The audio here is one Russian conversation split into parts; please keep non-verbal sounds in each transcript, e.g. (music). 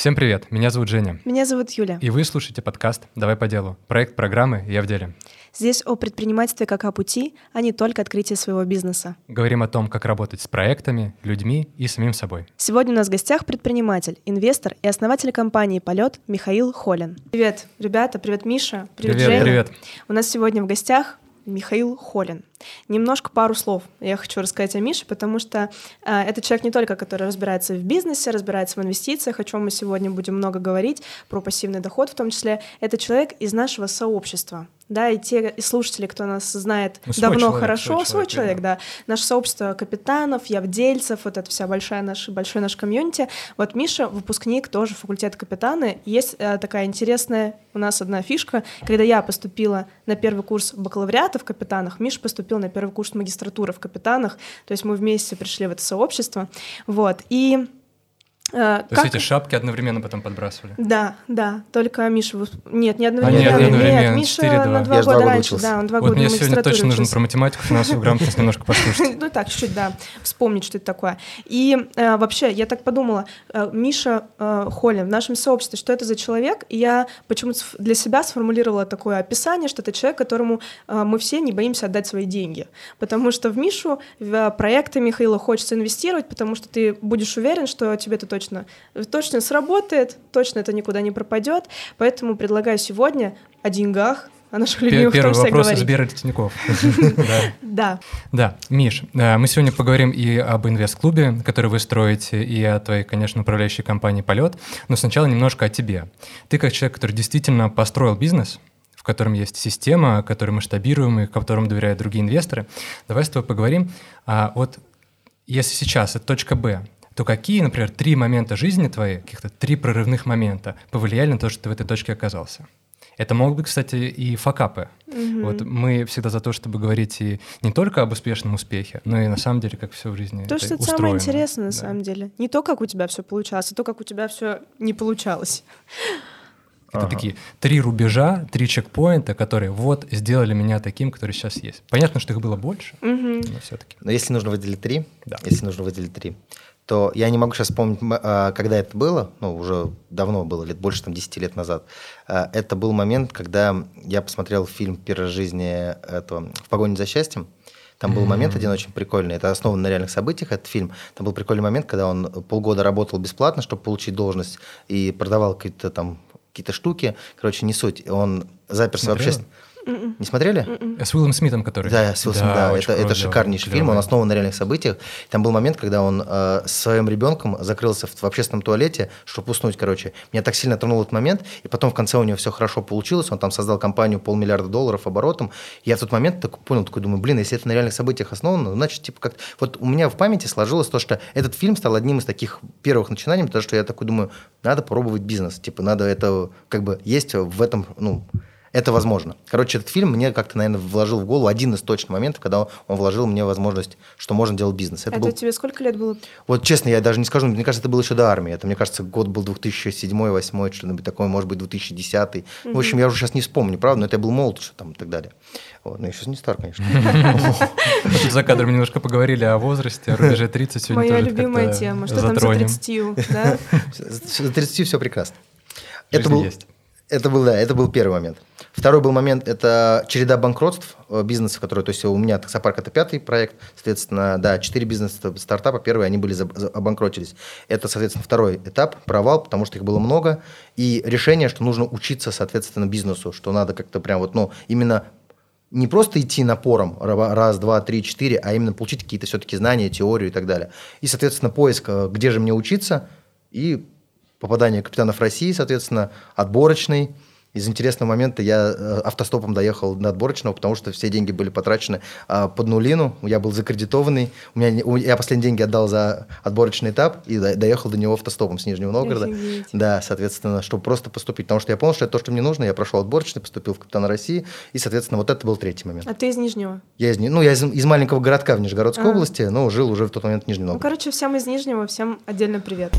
Всем привет, меня зовут Женя. Меня зовут Юля. И вы слушаете подкаст «Давай по делу». Проект программы «Я в деле». Здесь о предпринимательстве как о пути, а не только открытии своего бизнеса. Говорим о том, как работать с проектами, людьми и самим собой. Сегодня у нас в гостях предприниматель, инвестор и основатель компании «Полет» Михаил Холин. Привет, ребята, привет, Миша, привет, привет Женя. Привет. У нас сегодня в гостях Михаил Холин. Немножко пару слов я хочу рассказать о Мише, потому что э, это человек не только, который разбирается в бизнесе, разбирается в инвестициях, о чем мы сегодня будем много говорить, про пассивный доход в том числе. Это человек из нашего сообщества да, и те и слушатели, кто нас знает ну, давно человек, хорошо, свой, свой человек, человек да. Наше сообщество капитанов, явдельцев, вот это вся большая наш, большой наш комьюнити. Вот Миша, выпускник тоже факультета капитаны. Есть э, такая интересная у нас одна фишка. Когда я поступила на первый курс бакалавриата в капитанах, Миша поступил на первый курс магистратуры в капитанах, то есть мы вместе пришли в это сообщество. Вот, и То как... есть эти шапки одновременно потом подбрасывали? Да, да, только Миша... Нет, не одновременно. А, нет, одновременно. Нет, Миша 4, на два года, года раньше, да, он два вот года мне сегодня точно нужно про математику, финансовую грамотность немножко послушать. (laughs) Ну так, чуть-чуть, да, вспомнить, что это такое. И э, вообще, я так подумала, э, Миша э, Холин в нашем сообществе, что это за человек, и я почему-то для себя сформулировала такое описание, что это человек, которому мы все не боимся отдать свои деньги, потому что в Мишу, в проекты Михаила хочется инвестировать, потому что ты будешь уверен, что тебе это точно, точно сработает, точно это никуда не пропадет. Поэтому предлагаю сегодня о деньгах, о наших любимых Первый вопрос говорить. Сбера Тинькофф. (laughs) Да. Да. Миш, э, мы сегодня поговорим и об инвест-клубе, который вы строите, и о твоей, конечно, управляющей компании «Полет». Но сначала немножко о тебе. Ты как человек, который действительно построил бизнес, в котором есть система, которую масштабируем и которому доверяют другие инвесторы. Давай с тобой поговорим. А вот если сейчас это точка «Б», то какие, например, три момента жизни твоей, каких-то три прорывных момента повлияли на то, что ты в этой точке оказался? Это могут быть, кстати, и факапы. Mm-hmm. Вот мы всегда за то, чтобы говорить и не только об успешном успехе, но и на самом деле, как все в жизни. То, что это самое интересное, на да. самом деле. Не то, как у тебя все получалось, а то, как у тебя все не получалось. Это ага. такие три рубежа, три чекпоинта, которые вот сделали меня таким, который сейчас есть. Понятно, что их было больше, угу. но все-таки. Но если нужно выделить три, да. если нужно выделить три, то я не могу сейчас вспомнить, а, когда это было, ну, уже давно было, лет больше там 10 лет назад. А, это был момент, когда я посмотрел фильм «Первая жизнь» этого «В погоне за счастьем». Там был момент один очень прикольный, это основано на реальных событиях, этот фильм. Там был прикольный момент, когда он полгода работал бесплатно, чтобы получить должность, и продавал какие-то там какие-то штуки. Короче, не суть. Он заперся Смотрела? в общественном... Mm-mm. Не смотрели? Mm-mm. С Уиллом Смитом, который. Да, с Уиллом да, да. Это, это шикарнейший клевый. фильм, он основан на реальных событиях. Там был момент, когда он э, с своим ребенком закрылся в, в общественном туалете, чтобы уснуть, короче. Меня так сильно тронул этот момент, и потом в конце у него все хорошо получилось, он там создал компанию полмиллиарда долларов оборотом. Я в тот момент так понял, такой думаю, блин, если это на реальных событиях основано, значит, типа как Вот у меня в памяти сложилось то, что этот фильм стал одним из таких первых начинаний, потому что я такой думаю, надо пробовать бизнес, типа надо это, как бы, есть в этом, ну, это возможно. Короче, этот фильм мне как-то, наверное, вложил в голову один из точных моментов, когда он вложил мне возможность, что можно делать бизнес. Это, это был... тебе сколько лет было? Вот честно, я даже не скажу, мне кажется, это было еще до армии. Это, мне кажется, год был 2007-2008, что-нибудь такое, может быть, 2010. Угу. В общем, я уже сейчас не вспомню, правда, но это я был молод что там и так далее. Вот, но я сейчас не стар, конечно. Тут за кадром немножко поговорили о возрасте, о рубеже 30 сегодня Моя любимая тема. Что там за 30, да? За 30 все прекрасно. Это был, это был, да, это был первый момент. Второй был момент – это череда банкротств э, бизнесов, которые, то есть у меня таксопарк – это пятый проект, соответственно, да, четыре бизнеса стартапа, первые, они были обанкротились. Это, соответственно, второй этап, провал, потому что их было много, и решение, что нужно учиться, соответственно, бизнесу, что надо как-то прям вот, ну, именно не просто идти напором раз, два, три, четыре, а именно получить какие-то все-таки знания, теорию и так далее. И, соответственно, поиск, э, где же мне учиться, и попадание капитанов России, соответственно, отборочный – из интересного момента я э, автостопом доехал до отборочного, потому что все деньги были потрачены а, под нулину. Я был закредитованный. У меня, я последние деньги отдал за отборочный этап и доехал до него автостопом с Нижнего Новгорода. Офигеть. Да, соответственно, чтобы просто поступить. Потому что я понял, что это то, что мне нужно. Я прошел отборочный, поступил в Капитана России. И, соответственно, вот это был третий момент. А ты из Нижнего? Я из, ну, я из, из маленького городка в Нижегородской а. области, но жил уже в тот момент в Нижнем Новгороде. Ну, короче, всем из Нижнего, всем отдельно привет.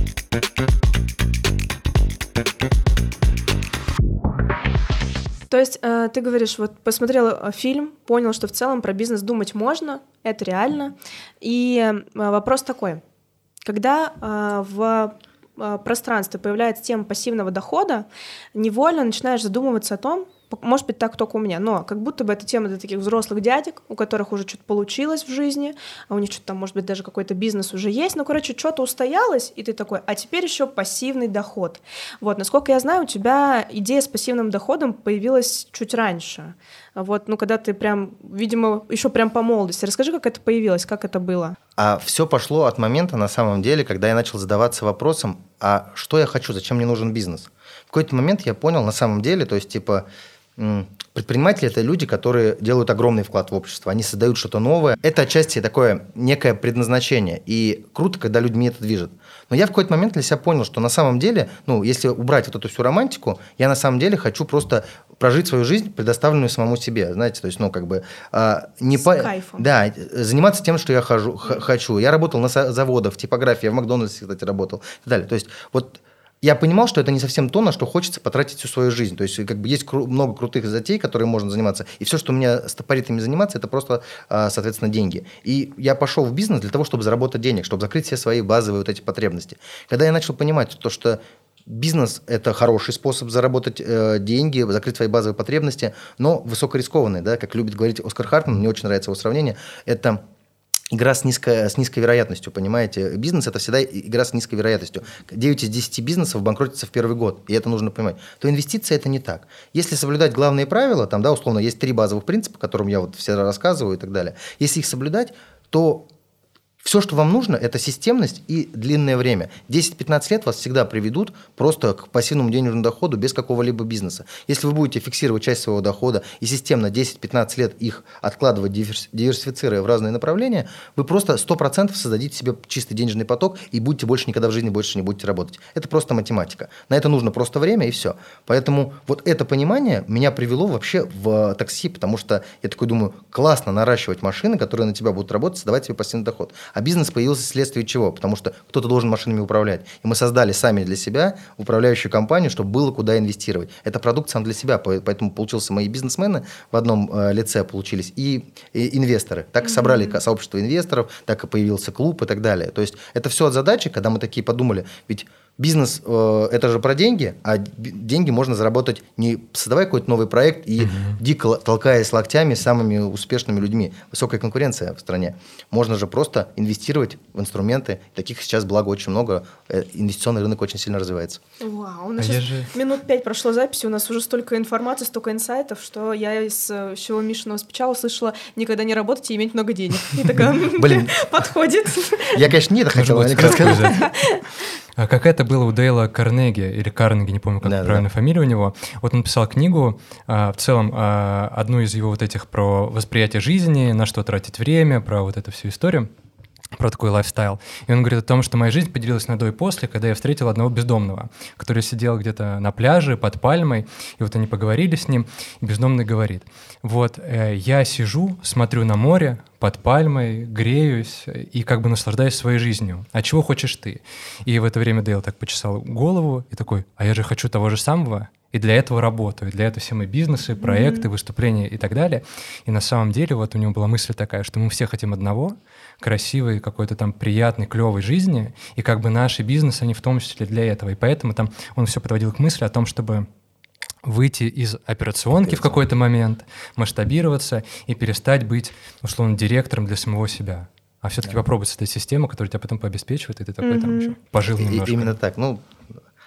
То есть э, ты говоришь, вот посмотрел э, фильм, понял, что в целом про бизнес думать можно, это реально. И э, вопрос такой: когда в пространстве появляется тема пассивного дохода, невольно начинаешь задумываться о том, может быть, так только у меня, но как будто бы это тема для таких взрослых дядек, у которых уже что-то получилось в жизни, а у них что-то там, может быть, даже какой-то бизнес уже есть, ну, короче, что-то устоялось, и ты такой, а теперь еще пассивный доход. Вот, насколько я знаю, у тебя идея с пассивным доходом появилась чуть раньше. Вот, ну, когда ты прям, видимо, еще прям по молодости. Расскажи, как это появилось, как это было? А все пошло от момента, на самом деле, когда я начал задаваться вопросом, а что я хочу, зачем мне нужен бизнес? В какой-то момент я понял, на самом деле, то есть, типа, Предприниматели – это люди, которые делают огромный вклад в общество, они создают что-то новое. Это отчасти такое некое предназначение, и круто, когда людьми это движет. Но я в какой-то момент для себя понял, что на самом деле, ну, если убрать вот эту всю романтику, я на самом деле хочу просто прожить свою жизнь, предоставленную самому себе, знаете, то есть, ну, как бы... А, не С по... кайфом. Да, заниматься тем, что я хожу, хочу. Я работал на заводах, в типографии, я в Макдональдсе, кстати, работал и так далее. То есть, вот я понимал, что это не совсем то, на что хочется потратить всю свою жизнь. То есть, как бы есть кру- много крутых затей, которые можно заниматься. И все, что у меня стопорит ими заниматься, это просто, а, соответственно, деньги. И я пошел в бизнес для того, чтобы заработать денег, чтобы закрыть все свои базовые вот эти потребности. Когда я начал понимать то, что Бизнес – это хороший способ заработать э, деньги, закрыть свои базовые потребности, но высокорискованный, да, как любит говорить Оскар Хартман, мне очень нравится его сравнение, это игра с, низкой, с низкой вероятностью, понимаете? Бизнес – это всегда игра с низкой вероятностью. 9 из 10 бизнесов банкротятся в первый год, и это нужно понимать. То инвестиция – это не так. Если соблюдать главные правила, там, да, условно, есть три базовых принципа, которым я вот все рассказываю и так далее. Если их соблюдать, то все, что вам нужно, это системность и длинное время. 10-15 лет вас всегда приведут просто к пассивному денежному доходу без какого-либо бизнеса. Если вы будете фиксировать часть своего дохода и системно 10-15 лет их откладывать, диверсифицируя в разные направления, вы просто 100% создадите себе чистый денежный поток и будете больше никогда в жизни больше не будете работать. Это просто математика. На это нужно просто время и все. Поэтому вот это понимание меня привело вообще в такси, потому что я такой думаю, классно наращивать машины, которые на тебя будут работать, создавать себе пассивный доход. А бизнес появился вследствие чего? Потому что кто-то должен машинами управлять. И мы создали сами для себя управляющую компанию, чтобы было куда инвестировать. Это продукт сам для себя, поэтому получился мои бизнесмены в одном э, лице получились и, и инвесторы. Так и собрали mm-hmm. сообщество инвесторов, так и появился клуб и так далее. То есть это все от задачи, когда мы такие подумали, ведь бизнес э, это же про деньги, а деньги можно заработать не создавая какой-то новый проект и угу. дико толкаясь локтями с самыми успешными людьми. Высокая конкуренция в стране. Можно же просто инвестировать в инструменты. Таких сейчас, благо, очень много. Э, инвестиционный рынок очень сильно развивается. Вау, у нас а сейчас же... минут пять прошло записи, у нас уже столько информации, столько инсайтов, что я из э, всего Мишиного спича услышала никогда не работать и иметь много денег. И такая, блин, (laughs) подходит. Я, конечно, не это хотел сказать. А как это было у Дейла Карнеги, или Карнеги, не помню, как да, правильно да. фамилия у него. Вот он писал книгу, а, в целом, а, одну из его вот этих про восприятие жизни, на что тратить время, про вот эту всю историю про такой лайфстайл. И он говорит о том, что моя жизнь поделилась на до и после, когда я встретил одного бездомного, который сидел где-то на пляже под пальмой, и вот они поговорили с ним, и бездомный говорит, вот э, я сижу, смотрю на море под пальмой, греюсь и как бы наслаждаюсь своей жизнью. А чего хочешь ты? И в это время Дейл так почесал голову и такой, а я же хочу того же самого, и для этого работаю, для этого все мои бизнесы, проекты, mm-hmm. выступления и так далее. И на самом деле вот у него была мысль такая, что мы все хотим одного, красивой, какой-то там приятной, клевой жизни, и как бы наши бизнесы, они в том числе для этого. И поэтому там он все подводил к мысли о том, чтобы выйти из операционки в какой-то момент, масштабироваться и перестать быть, условно, директором для самого себя. А все-таки да. попробовать создать систему, которая тебя потом пообеспечивает, и ты такой mm-hmm. там еще пожил немножко. И, именно так. Ну,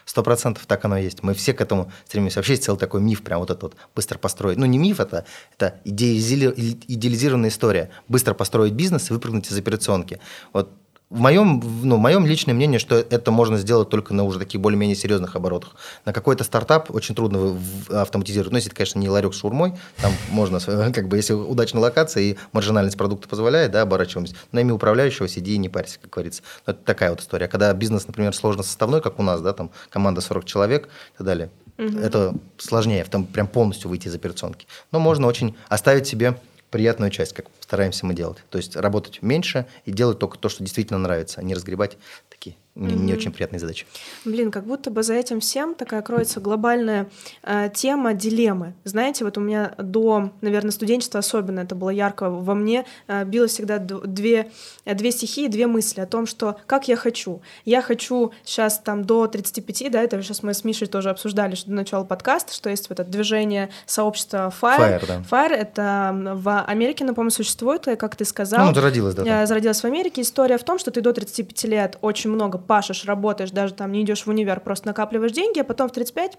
Сто процентов так оно и есть. Мы все к этому стремимся. Вообще есть целый такой миф, прям вот этот вот, быстро построить. Ну, не миф, это, это идеализированная история. Быстро построить бизнес и выпрыгнуть из операционки. Вот в моем, ну, в моем личное мнение, что это можно сделать только на уже таких более-менее серьезных оборотах. На какой-то стартап очень трудно автоматизировать. Ну, если это, конечно, не ларек с шурмой, там можно, (laughs) как бы, если удачная локация и маржинальность продукта позволяет, да, оборачиваемся. На имя управляющего сиди и не парься, как говорится. Но это такая вот история. Когда бизнес, например, сложно составной, как у нас, да, там команда 40 человек и так далее, угу. это сложнее, там прям полностью выйти из операционки. Но можно очень оставить себе приятную часть, как стараемся мы делать. То есть работать меньше и делать только то, что действительно нравится, а не разгребать такие не, mm-hmm. не очень приятные задачи. Блин, как будто бы за этим всем такая кроется глобальная э, тема дилеммы. Знаете, вот у меня до, наверное, студенчества особенно это было ярко во мне, э, било всегда две, две стихии, две мысли о том, что как я хочу. Я хочу сейчас там до 35, да, это сейчас мы с Мишей тоже обсуждали что до начала подкаста, что есть вот это движение сообщества FIRE. FIRE, да. FIRE это в Америке, напомню, существует, как ты сказал. Ну, зародилась, да. Э, зародилась в Америке. История в том, что ты до 35 лет очень много пашешь, работаешь, даже там не идешь в универ, просто накапливаешь деньги, а потом в 35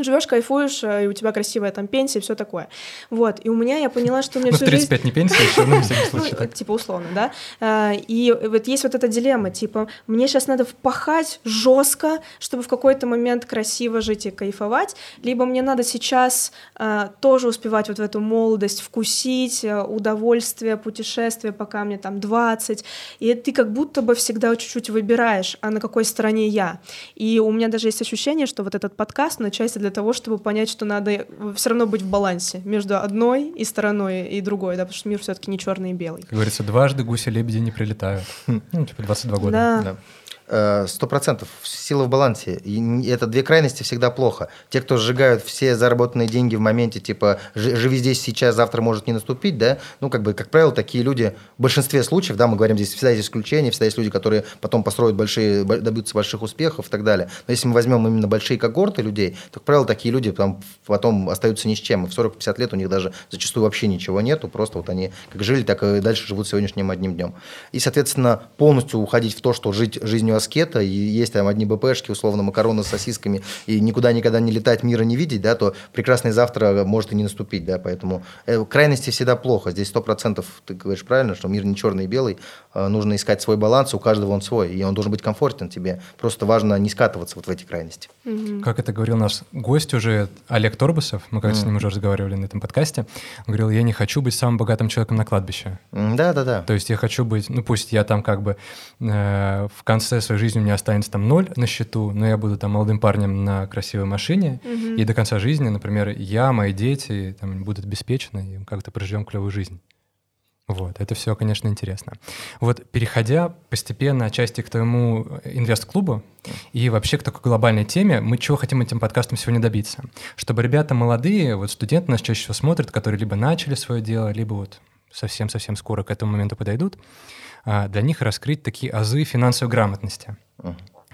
живешь, кайфуешь, э, и у тебя красивая там пенсия и все такое. Вот, и у меня я поняла, что у меня ну, всю 35 жизнь... не пенсия, еще на всякий случай. Ну, типа условно, да. А, и вот есть вот эта дилемма, типа, мне сейчас надо впахать жестко, чтобы в какой-то момент красиво жить и кайфовать, либо мне надо сейчас а, тоже успевать вот в эту молодость вкусить э, удовольствие, путешествие, пока мне там 20, и ты как будто бы всегда чуть-чуть выбираешь, а на какой стороне я. И у меня даже есть ощущение, что вот этот подкаст на части для того, чтобы понять, что надо все равно быть в балансе между одной и стороной и другой, да, потому что мир все-таки не черный и белый. Как говорится, дважды гуси-лебеди не прилетают. Ну, типа 22 года. Да. да. Э, сто процентов. Сила в балансе. И это две крайности всегда плохо. Те, кто сжигают все заработанные деньги в моменте, типа живи здесь сейчас, завтра может не наступить, да, ну, как бы, как правило, такие люди в большинстве случаев, да, мы говорим, здесь всегда есть исключения, всегда есть люди, которые потом построят большие, добьются больших успехов и так далее. Но если мы возьмем именно большие когорты людей, то, как правило, такие люди там, потом остаются ни с чем. И в 40-50 лет у них даже зачастую вообще ничего нету, просто вот они как жили, так и дальше живут сегодняшним одним днем. И, соответственно, полностью уходить в то, что жить жизнью аскета, и есть там одни БПшки, условно, макароны с сосисками, и никуда никогда не летать, мира не видеть, да, то прекрасный завтра может и не наступить, да, поэтому э, крайности всегда плохо. Здесь сто процентов, ты говоришь правильно, что мир не черный и белый, э, нужно искать свой баланс, у каждого он свой, и он должен быть комфортен тебе. Просто важно не скатываться вот в эти крайности. Как это говорил наш гость уже, Олег Торбусов, мы как-то mm-hmm. с ним уже разговаривали на этом подкасте, он говорил, я не хочу быть самым богатым человеком на кладбище. Да, да, да. То есть я хочу быть, ну пусть я там как бы э, в конце своей жизни у меня останется там ноль на счету, но я буду там молодым парнем на красивой машине, угу. и до конца жизни, например, я, мои дети там, будут обеспечены, и как-то проживем клевую жизнь. Вот, это все, конечно, интересно. Вот, переходя постепенно отчасти к твоему инвест-клубу и вообще к такой глобальной теме, мы чего хотим этим подкастом сегодня добиться? Чтобы ребята молодые, вот студенты нас чаще всего смотрят, которые либо начали свое дело, либо вот совсем-совсем скоро к этому моменту подойдут, для них раскрыть такие азы финансовой грамотности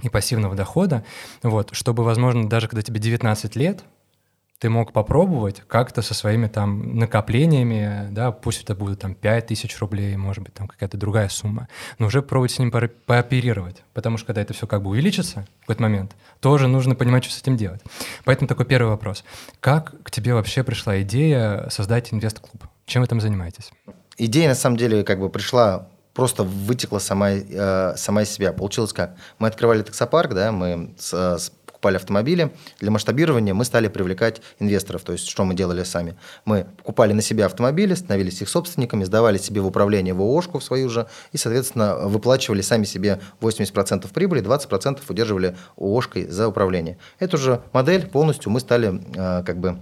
и пассивного дохода, вот, чтобы, возможно, даже когда тебе 19 лет, ты мог попробовать как-то со своими там накоплениями, да, пусть это будет там 5 тысяч рублей, может быть, там какая-то другая сумма, но уже пробовать с ним пооперировать, потому что когда это все как бы увеличится в какой-то момент, тоже нужно понимать, что с этим делать. Поэтому такой первый вопрос. Как к тебе вообще пришла идея создать инвест-клуб? Чем вы там занимаетесь? Идея, на самом деле, как бы пришла просто вытекла сама, э, сама из себя. Получилось как? Мы открывали таксопарк, да, мы с, с покупали автомобили. Для масштабирования мы стали привлекать инвесторов. То есть, что мы делали сами? Мы покупали на себя автомобили, становились их собственниками, сдавали себе в управление в ООшку в свою же и, соответственно, выплачивали сами себе 80% прибыли, 20% удерживали ООшкой за управление. Эту же модель полностью мы стали э, как бы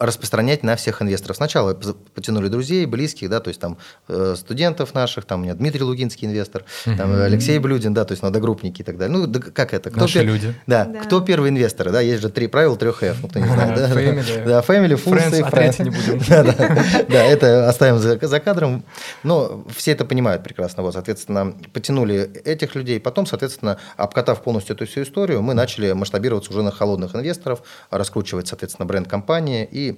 распространять на всех инвесторов. Сначала потянули друзей, близких, да, то есть там э, студентов наших, там у меня Дмитрий Лугинский инвестор, угу. там Алексей Блюдин, да, то есть надогруппники и так далее. Ну, да, как это? Кто Наши пер... люди. Да, да, кто первый инвестор, да, есть же три правила трех F, ну, кто не знает, да? Family. (laughs) Да, Family, Foods и Friends. не будем. (laughs) Да, это оставим за, за кадром, но все это понимают прекрасно, вот, соответственно, потянули этих людей, потом, соответственно, обкатав полностью эту всю историю, мы начали масштабироваться уже на холодных инвесторов, раскручивать, соответственно, бренд компании и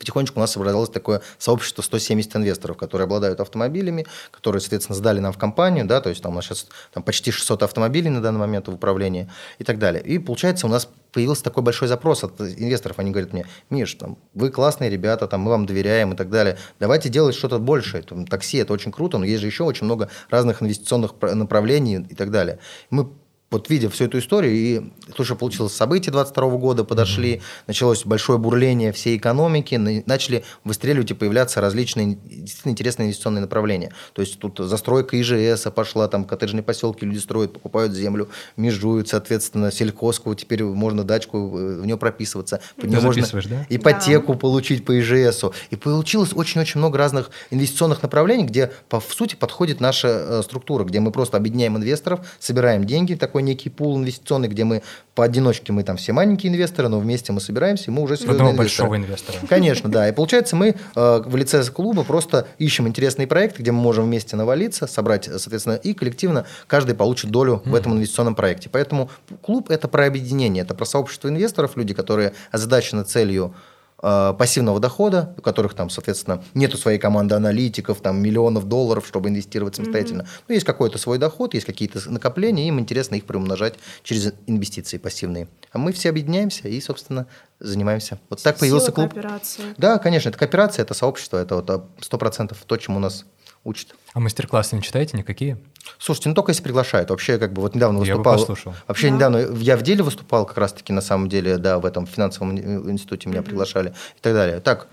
потихонечку у нас собралось такое сообщество 170 инвесторов, которые обладают автомобилями, которые, соответственно, сдали нам в компанию, да, то есть там у нас сейчас там, почти 600 автомобилей на данный момент в управлении и так далее. И получается у нас появился такой большой запрос от инвесторов. Они говорят мне, Миш, там, вы классные ребята, там, мы вам доверяем и так далее. Давайте делать что-то большее. Там, такси – это очень круто, но есть же еще очень много разных инвестиционных направлений и так далее. Мы вот видя всю эту историю, и то, что получилось события 22 года, подошли, mm-hmm. началось большое бурление всей экономики, начали выстреливать и появляться различные действительно интересные инвестиционные направления. То есть тут застройка ИЖС пошла, там коттеджные поселки люди строят, покупают землю, межуют, соответственно, сельхозку, теперь можно дачку, э, в нее прописываться, Ты нее можно да? ипотеку да. получить по ИЖСу. И получилось очень-очень много разных инвестиционных направлений, где, по в сути, подходит наша э, структура, где мы просто объединяем инвесторов, собираем деньги, такой некий пул инвестиционный, где мы поодиночке мы там все маленькие инвесторы, но вместе мы собираемся, и мы уже серьезные инвесторы. большого инвестора. Конечно, да. И получается, мы э, в лице клуба просто ищем интересные проекты, где мы можем вместе навалиться, собрать, соответственно, и коллективно каждый получит долю в этом инвестиционном проекте. Поэтому клуб – это про объединение, это про сообщество инвесторов, люди, которые озадачены целью пассивного дохода, у которых там, соответственно, нету своей команды аналитиков, там миллионов долларов, чтобы инвестировать самостоятельно. Mm-hmm. Но есть какой-то свой доход, есть какие-то накопления, им интересно их приумножать через инвестиции пассивные. А мы все объединяемся и, собственно, занимаемся. Вот так появился Сила клуб. Кооперации. Да, конечно, это кооперация, это сообщество, это вот а, сто процентов то, чему нас учат. А мастер-классы не читаете никакие? Слушайте, ну только если приглашают. Вообще, как бы вот недавно выступал. Я бы послушал. Вообще да. недавно я в деле выступал, как раз-таки на самом деле, да, в этом финансовом институте меня mm-hmm. приглашали и так далее. Так,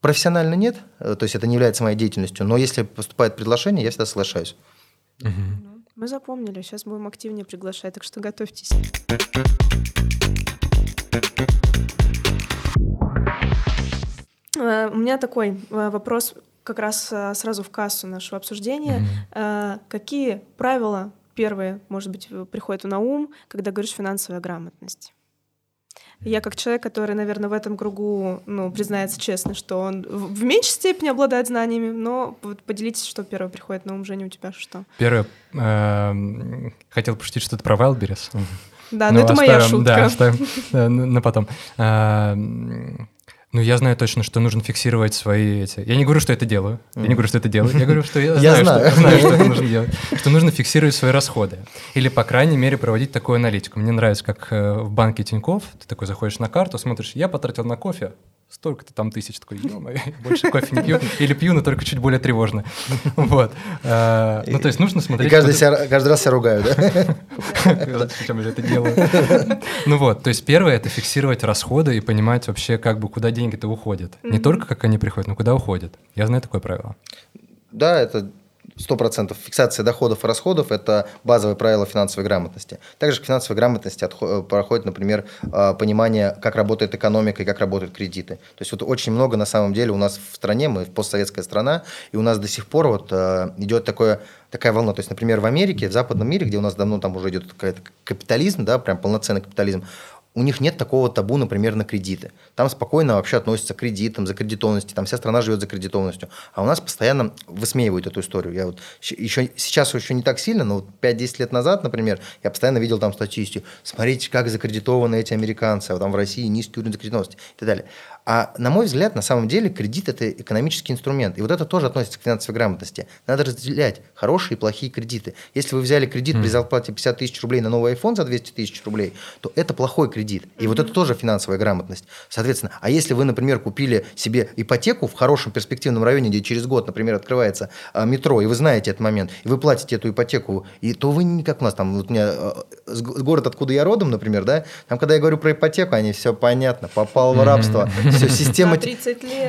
профессионально нет, э, то есть это не является моей деятельностью, но если поступает предложение, я всегда соглашаюсь. Mm-hmm. Мы запомнили, сейчас будем активнее приглашать, так что готовьтесь. Э, у меня такой э, вопрос как раз э, сразу в кассу нашего обсуждения. Mm-hmm. Какие правила первые, может быть, приходят на ум, когда говоришь финансовая грамотность? Я как человек, который, наверное, в этом кругу, ну, признается честно, что он в меньшей степени обладает знаниями, но вот поделитесь, что первое приходит на ум, Женя, у тебя что? Первое, эм, хотел пошутить что-то про Wildberries. Да, но, но это моя шутка. Да, оставим на потом. Ну, я знаю точно, что нужно фиксировать свои эти... Я не говорю, что это делаю. Я не говорю, что это делаю. Я говорю, что я знаю. Что, знаю, что это нужно делать. Что нужно фиксировать свои расходы. Или, по крайней мере, проводить такую аналитику. Мне нравится, как э, в банке Тинькофф, ты такой заходишь на карту, смотришь, я потратил на кофе столько-то там тысяч, такой, больше кофе не пью, или пью, но только чуть более тревожно. Вот. А, ну, то есть нужно смотреть... И каждый, себя, каждый раз себя ругаю, да? Зачем я это делаю? Ну вот, то есть первое – это фиксировать расходы и понимать вообще, как бы, куда деньги-то уходят. Не только как они приходят, но куда уходят. Я знаю такое правило. Да, это 100% фиксация доходов и расходов – это базовое правило финансовой грамотности. Также к финансовой грамотности э, проходит, например, э, понимание, как работает экономика и как работают кредиты. То есть вот очень много на самом деле у нас в стране, мы постсоветская страна, и у нас до сих пор вот э, идет такое такая волна. То есть, например, в Америке, в западном мире, где у нас давно там уже идет какой-то капитализм, да, прям полноценный капитализм, у них нет такого табу, например, на кредиты. Там спокойно вообще относятся к кредитам, за кредитованностью, там вся страна живет за кредитованностью. А у нас постоянно высмеивают эту историю. Я вот еще, сейчас еще не так сильно, но вот 5-10 лет назад, например, я постоянно видел там статистику. Смотрите, как закредитованы эти американцы, а там в России низкий уровень закредитованности и так далее. А на мой взгляд, на самом деле, кредит – это экономический инструмент. И вот это тоже относится к финансовой грамотности. Надо разделять хорошие и плохие кредиты. Если вы взяли кредит при зарплате 50 тысяч рублей на новый iPhone за 200 тысяч рублей, то это плохой кредит. И вот это тоже финансовая грамотность. Соответственно, а если вы, например, купили себе ипотеку в хорошем перспективном районе, где через год, например, открывается а, метро, и вы знаете этот момент, и вы платите эту ипотеку, и то вы не как у нас там, вот у меня а, город, откуда я родом, например, да, там, когда я говорю про ипотеку, они все понятно, попал в рабство, все, система,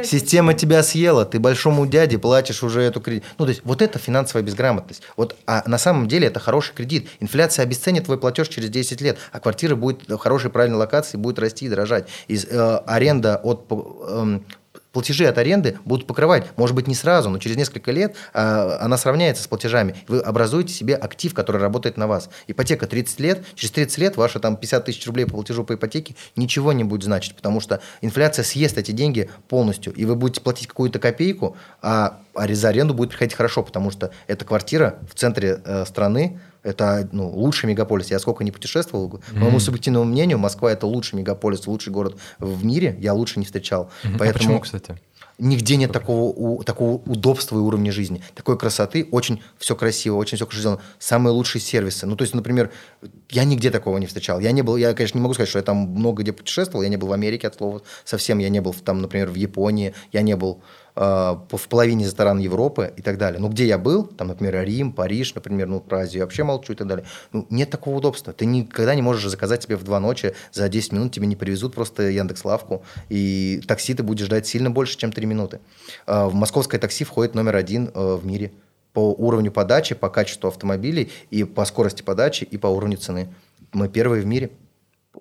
система тебя съела, ты большому дяде платишь уже эту кредит. Ну, то есть вот это финансовая безграмотность. Вот, а на самом деле это хороший кредит. Инфляция обесценит твой платеж через 10 лет, а квартира будет в хорошей правильной локации, будет расти и дорожать. Из, э, аренда от э, платежи от аренды будут покрывать, может быть, не сразу, но через несколько лет а, она сравняется с платежами. Вы образуете себе актив, который работает на вас. Ипотека 30 лет, через 30 лет ваши там 50 тысяч рублей по платежу по ипотеке ничего не будет значить, потому что инфляция съест эти деньги полностью, и вы будете платить какую-то копейку, а, а за аренду будет приходить хорошо, потому что эта квартира в центре э, страны, это ну, лучший мегаполис. Я сколько не путешествовал, mm-hmm. по моему субъективному мнению, Москва это лучший мегаполис, лучший город в мире. Я лучше не встречал. Mm-hmm. Поэтому... А почему, кстати? Нигде нет такого, у, такого удобства и уровня жизни, такой красоты, очень все красиво, очень все сделано. Самые лучшие сервисы. Ну, то есть, например, я нигде такого не встречал. Я не был, я, конечно, не могу сказать, что я там много где путешествовал. Я не был в Америке от слова совсем. Я не был там, например, в Японии. Я не был в половине стран Европы и так далее. Ну, где я был, там, например, Рим, Париж, например, ну, про Азию я вообще молчу и так далее. Ну, нет такого удобства. Ты никогда не можешь заказать себе в два ночи за 10 минут, тебе не привезут просто Яндекс Лавку, и такси ты будешь ждать сильно больше, чем 3 минуты. Э, в московское такси входит номер один э, в мире по уровню подачи, по качеству автомобилей и по скорости подачи и по уровню цены. Мы первые в мире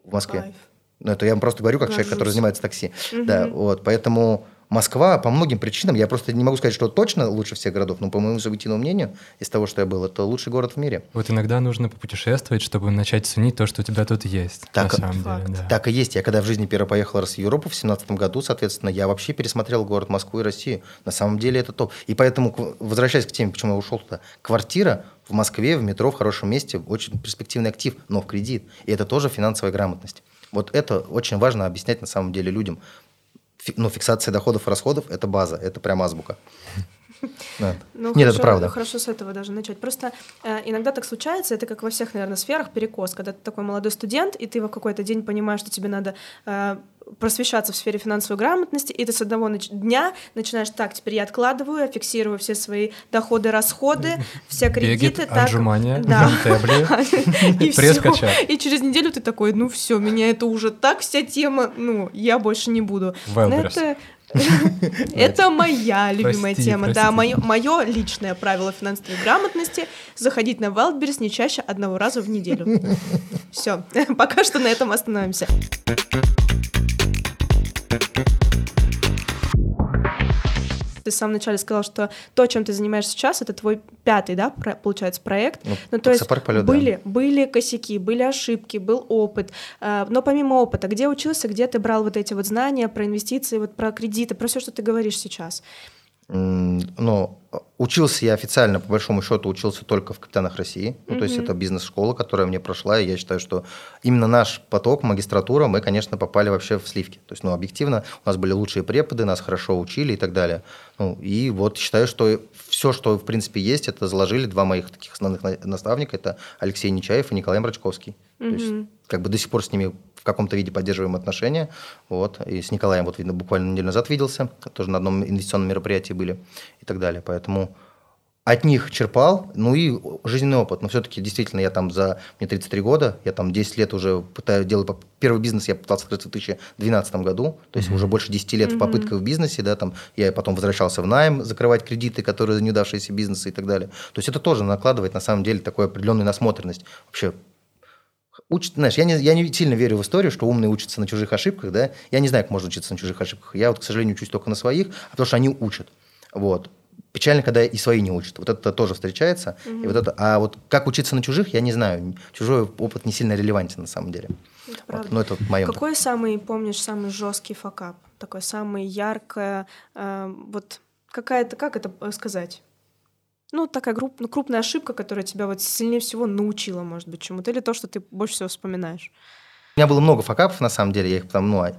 в Москве. Кайф. Ну, это я вам просто говорю, как Горжусь. человек, который занимается такси. Угу. Да, вот, поэтому Москва по многим причинам, я просто не могу сказать, что точно лучше всех городов, но по моему субъективному мнению, из того, что я был, это лучший город в мире. Вот иногда нужно попутешествовать, чтобы начать ценить то, что у тебя тут есть. Так, на самом деле, да. так и есть. Я когда в жизни первый поехал раз в Европу в 2017 году, соответственно, я вообще пересмотрел город Москву и Россию. На самом деле это топ. И поэтому, возвращаясь к теме, почему я ушел туда, квартира в Москве, в метро, в хорошем месте, очень перспективный актив, но в кредит. И это тоже финансовая грамотность. Вот это очень важно объяснять на самом деле людям ну, фиксация доходов и расходов – это база, это прям азбука. Да. (laughs) Ну, Нет, хорошо, это правда. Хорошо с этого даже начать. Просто э, иногда так случается, это как во всех, наверное, сферах перекос, когда ты такой молодой студент, и ты в какой-то день понимаешь, что тебе надо э, просвещаться в сфере финансовой грамотности, и ты с одного нач- дня начинаешь так, теперь я откладываю, я фиксирую все свои доходы, расходы, (laughs) все кредиты. Бегет, так, отжимания, да. (laughs) и пресс И через неделю ты такой, ну все, меня это уже так вся тема, ну я больше не буду. Это это моя любимая тема. Да, мое личное правило финансовой грамотности — заходить на Wildberries не чаще одного раза в неделю. Все, (laughs) пока что на этом остановимся. Ты в самом начале сказал, что то, чем ты занимаешься сейчас, это твой пятый, да, про, получается, проект. Ну, ну то есть полет, были, да. были косяки, были ошибки, был опыт. Э, но помимо опыта, где учился, где ты брал вот эти вот знания про инвестиции, вот про кредиты, про все, что ты говоришь сейчас? Ну, учился я официально, по большому счету, учился только в «Капитанах России». Ну, mm-hmm. то есть это бизнес-школа, которая мне прошла, и я считаю, что именно наш поток, магистратура, мы, конечно, попали вообще в сливки. То есть, ну, объективно, у нас были лучшие преподы, нас хорошо учили и так далее. Ну, и вот считаю, что все, что, в принципе, есть, это заложили два моих таких основных наставника, это Алексей Нечаев и Николай Мрачковский. Mm-hmm. То есть, как бы до сих пор с ними в каком-то виде поддерживаем отношения. Вот. И с Николаем, вот видно, буквально неделю назад виделся, тоже на одном инвестиционном мероприятии были и так далее. Поэтому от них черпал, ну и жизненный опыт. Но все-таки действительно я там за, мне 33 года, я там 10 лет уже пытаюсь делать, первый бизнес я пытался открыть в 2012 году, то есть mm-hmm. уже больше 10 лет mm-hmm. в попытках в бизнесе, да, там я потом возвращался в найм, закрывать кредиты, которые неудавшиеся бизнесы и так далее. То есть это тоже накладывает на самом деле такую определенную насмотренность. Вообще учат, знаешь, я не, я не сильно верю в историю, что умные учатся на чужих ошибках, да. Я не знаю, как можно учиться на чужих ошибках. Я вот, к сожалению, учусь только на своих, а потому что они учат. Вот. Печально, когда и свои не учат. Вот это тоже встречается. Угу. И вот это, а вот как учиться на чужих, я не знаю. Чужой опыт не сильно релевантен на самом деле. Это правда. Вот. Но это мое. Какой самый, помнишь, самый жесткий факап? Такой самый яркое, э, вот какая-то, как это сказать? Ну, такая групп, ну, крупная ошибка, которая тебя вот сильнее всего научила, может быть, чему-то, или то, что ты больше всего вспоминаешь? У меня было много факапов, на самом деле, я их там, ну, а,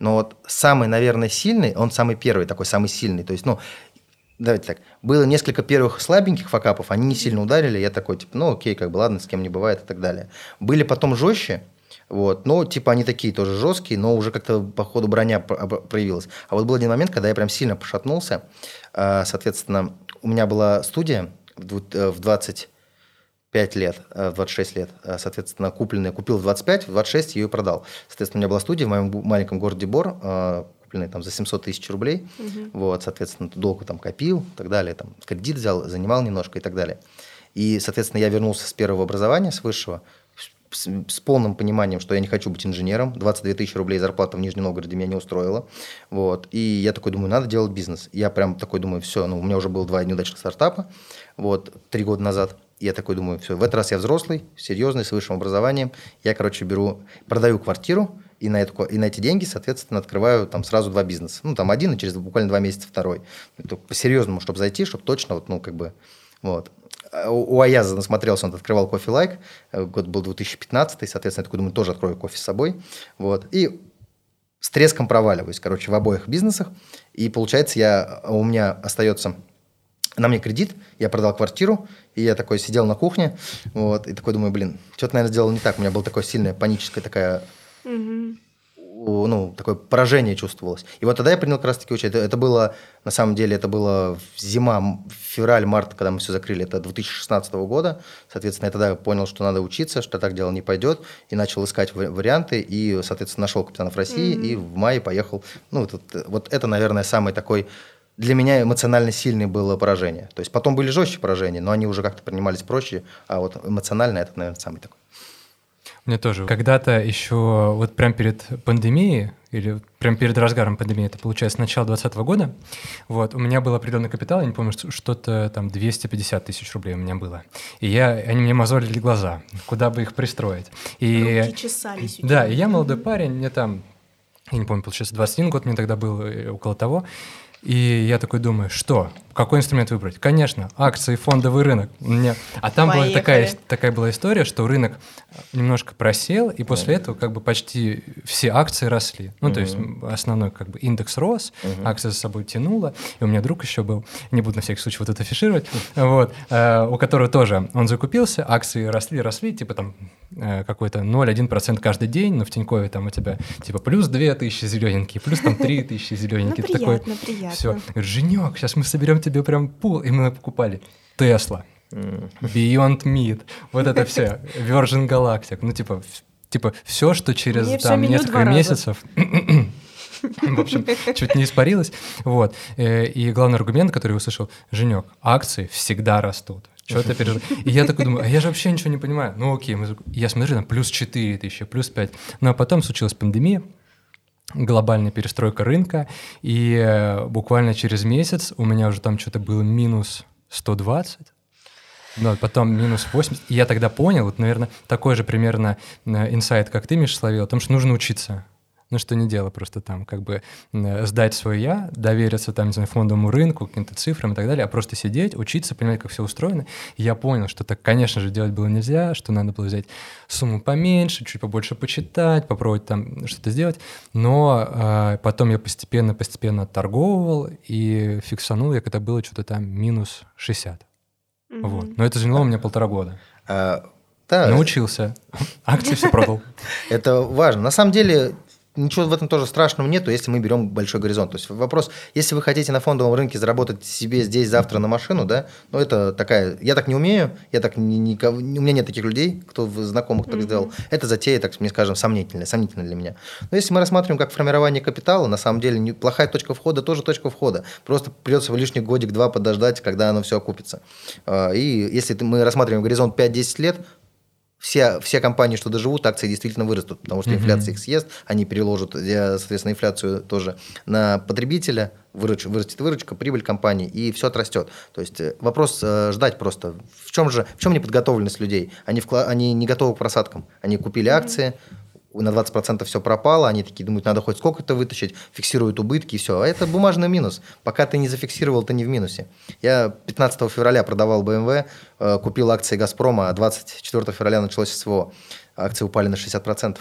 но вот самый, наверное, сильный, он самый первый, такой самый сильный, то есть, ну, давайте так, было несколько первых слабеньких факапов, они не сильно ударили, я такой, типа, ну, окей, как бы, ладно, с кем не бывает и так далее. Были потом жестче, вот, но, типа, они такие тоже жесткие, но уже как-то по ходу броня проявилась. А вот был один момент, когда я прям сильно пошатнулся, а, соответственно, у меня была студия в 25 лет, в 26 лет, соответственно, купленная. Купил в 25, в 26 ее и продал. Соответственно, у меня была студия в моем маленьком городе Бор, купленная там за 700 тысяч рублей. Угу. Вот, соответственно, долго там копил и так далее. Там кредит взял, занимал немножко и так далее. И, соответственно, я вернулся с первого образования, с высшего, с, с полным пониманием, что я не хочу быть инженером. 22 тысячи рублей зарплата в Нижнем Новгороде меня не устроила. Вот. И я такой думаю, надо делать бизнес. Я прям такой думаю, все, ну, у меня уже было два неудачных стартапа, вот, три года назад. Я такой думаю, все, в этот раз я взрослый, серьезный, с высшим образованием. Я, короче, беру, продаю квартиру, и на, эту, и на эти деньги, соответственно, открываю там сразу два бизнеса. Ну, там один, и через буквально два месяца второй. По-серьезному, чтобы зайти, чтобы точно, вот, ну, как бы, вот у Аяза насмотрелся, он открывал кофе лайк, э, год был 2015, соответственно, я такой думаю, тоже открою кофе с собой. Вот. И с треском проваливаюсь, короче, в обоих бизнесах. И получается, я, у меня остается на мне кредит, я продал квартиру, и я такой сидел на кухне, вот, и такой думаю, блин, что-то, наверное, сделал не так. У меня была такая сильная паническая такая... Угу ну, такое поражение чувствовалось. И вот тогда я принял как раз-таки участие. Это, это было, на самом деле, это было зима, февраль, март, когда мы все закрыли, это 2016 года. Соответственно, я тогда понял, что надо учиться, что так дело не пойдет, и начал искать варианты, и, соответственно, нашел капитанов России, mm-hmm. и в мае поехал. Ну, вот, вот это, наверное, самый такой для меня эмоционально сильное было поражение. То есть потом были жестче поражения, но они уже как-то принимались проще, а вот эмоционально это, наверное, самый такой. Мне тоже. Когда-то еще вот прям перед пандемией, или прям перед разгаром пандемии, это получается с начала 2020 года, вот, у меня был определенный капитал, я не помню, что-то там 250 тысяч рублей у меня было. И я, они мне мозолили глаза, куда бы их пристроить. И, Руки чесались. Да, и я молодой парень, мне там, я не помню, получается, 21 год мне тогда был, э, около того, и я такой думаю, что? Какой инструмент выбрать? Конечно, акции, фондовый рынок. Мне... А там была такая, такая была история, что рынок немножко просел, и после этого как бы почти все акции росли. Ну, то есть основной как бы индекс рос, акция за собой тянула. И у меня друг еще был, не буду на всякий случай вот это афишировать, вот, э, у которого тоже он закупился, акции росли, росли, типа там э, какой-то 0,1% каждый день, но в Тинькове там у тебя типа плюс 2 тысячи зелененькие, плюс там 3 тысячи зелененькие. (laughs) Ну, приятно, приятно все. Говорит, Женек, сейчас мы соберем тебе прям пул. И мы покупали Тесла, Beyond Meat, вот это все, Virgin Galactic. Ну, типа, типа все, что через Мне там несколько месяцев... (laughs) В общем, чуть не испарилось. Вот. Э, и главный аргумент, который я услышал, Женек, акции всегда растут. Что ты переживаешь? И я такой думаю, а я же вообще ничего не понимаю. Ну окей, мы... я смотрю, там плюс 4 тысячи, плюс 5. Ну а потом случилась пандемия, глобальная перестройка рынка, и э, буквально через месяц у меня уже там что-то было минус 120, ну, потом минус 80. И я тогда понял, вот, наверное, такой же примерно э, инсайт, как ты, Миша, словил, о том, что нужно учиться ну что не дело, просто там как бы сдать свое я, довериться там, не знаю, фондовому рынку, каким-то цифрам и так далее, а просто сидеть, учиться, понимать, как все устроено. И я понял, что так, конечно же, делать было нельзя, что надо было взять сумму поменьше, чуть побольше почитать, попробовать там что-то сделать. Но э, потом я постепенно-постепенно торговывал и фиксанул я, когда было что-то там минус 60. Mm-hmm. Вот. Но это заняло у меня полтора года. А, да. Научился. (laughs) Акции все продал. Это важно. На самом деле, ничего в этом тоже страшного нету, если мы берем большой горизонт. То есть вопрос, если вы хотите на фондовом рынке заработать себе здесь завтра на машину, да, ну это такая, я так не умею, я так не, не, у меня нет таких людей, кто в знакомых так mm-hmm. сделал. Это затея, так мне скажем, сомнительная, сомнительная для меня. Но если мы рассматриваем как формирование капитала, на самом деле неплохая точка входа тоже точка входа. Просто придется в лишний годик-два подождать, когда оно все окупится. А, и если мы рассматриваем горизонт 5-10 лет, все, все компании, что доживут, акции действительно вырастут, потому что инфляция их съест, они переложат, соответственно, инфляцию тоже на потребителя, выруч, вырастет выручка, прибыль компании, и все отрастет. То есть э, вопрос э, ждать просто. В чем же, в чем неподготовленность людей? Они, вкла- они не готовы к просадкам. Они купили акции, на 20% все пропало, они такие думают, надо хоть сколько-то вытащить, фиксируют убытки и все. А это бумажный минус. Пока ты не зафиксировал, ты не в минусе. Я 15 февраля продавал BMW, э, купил акции «Газпрома», а 24 февраля началось СВО. Акции упали на 60%.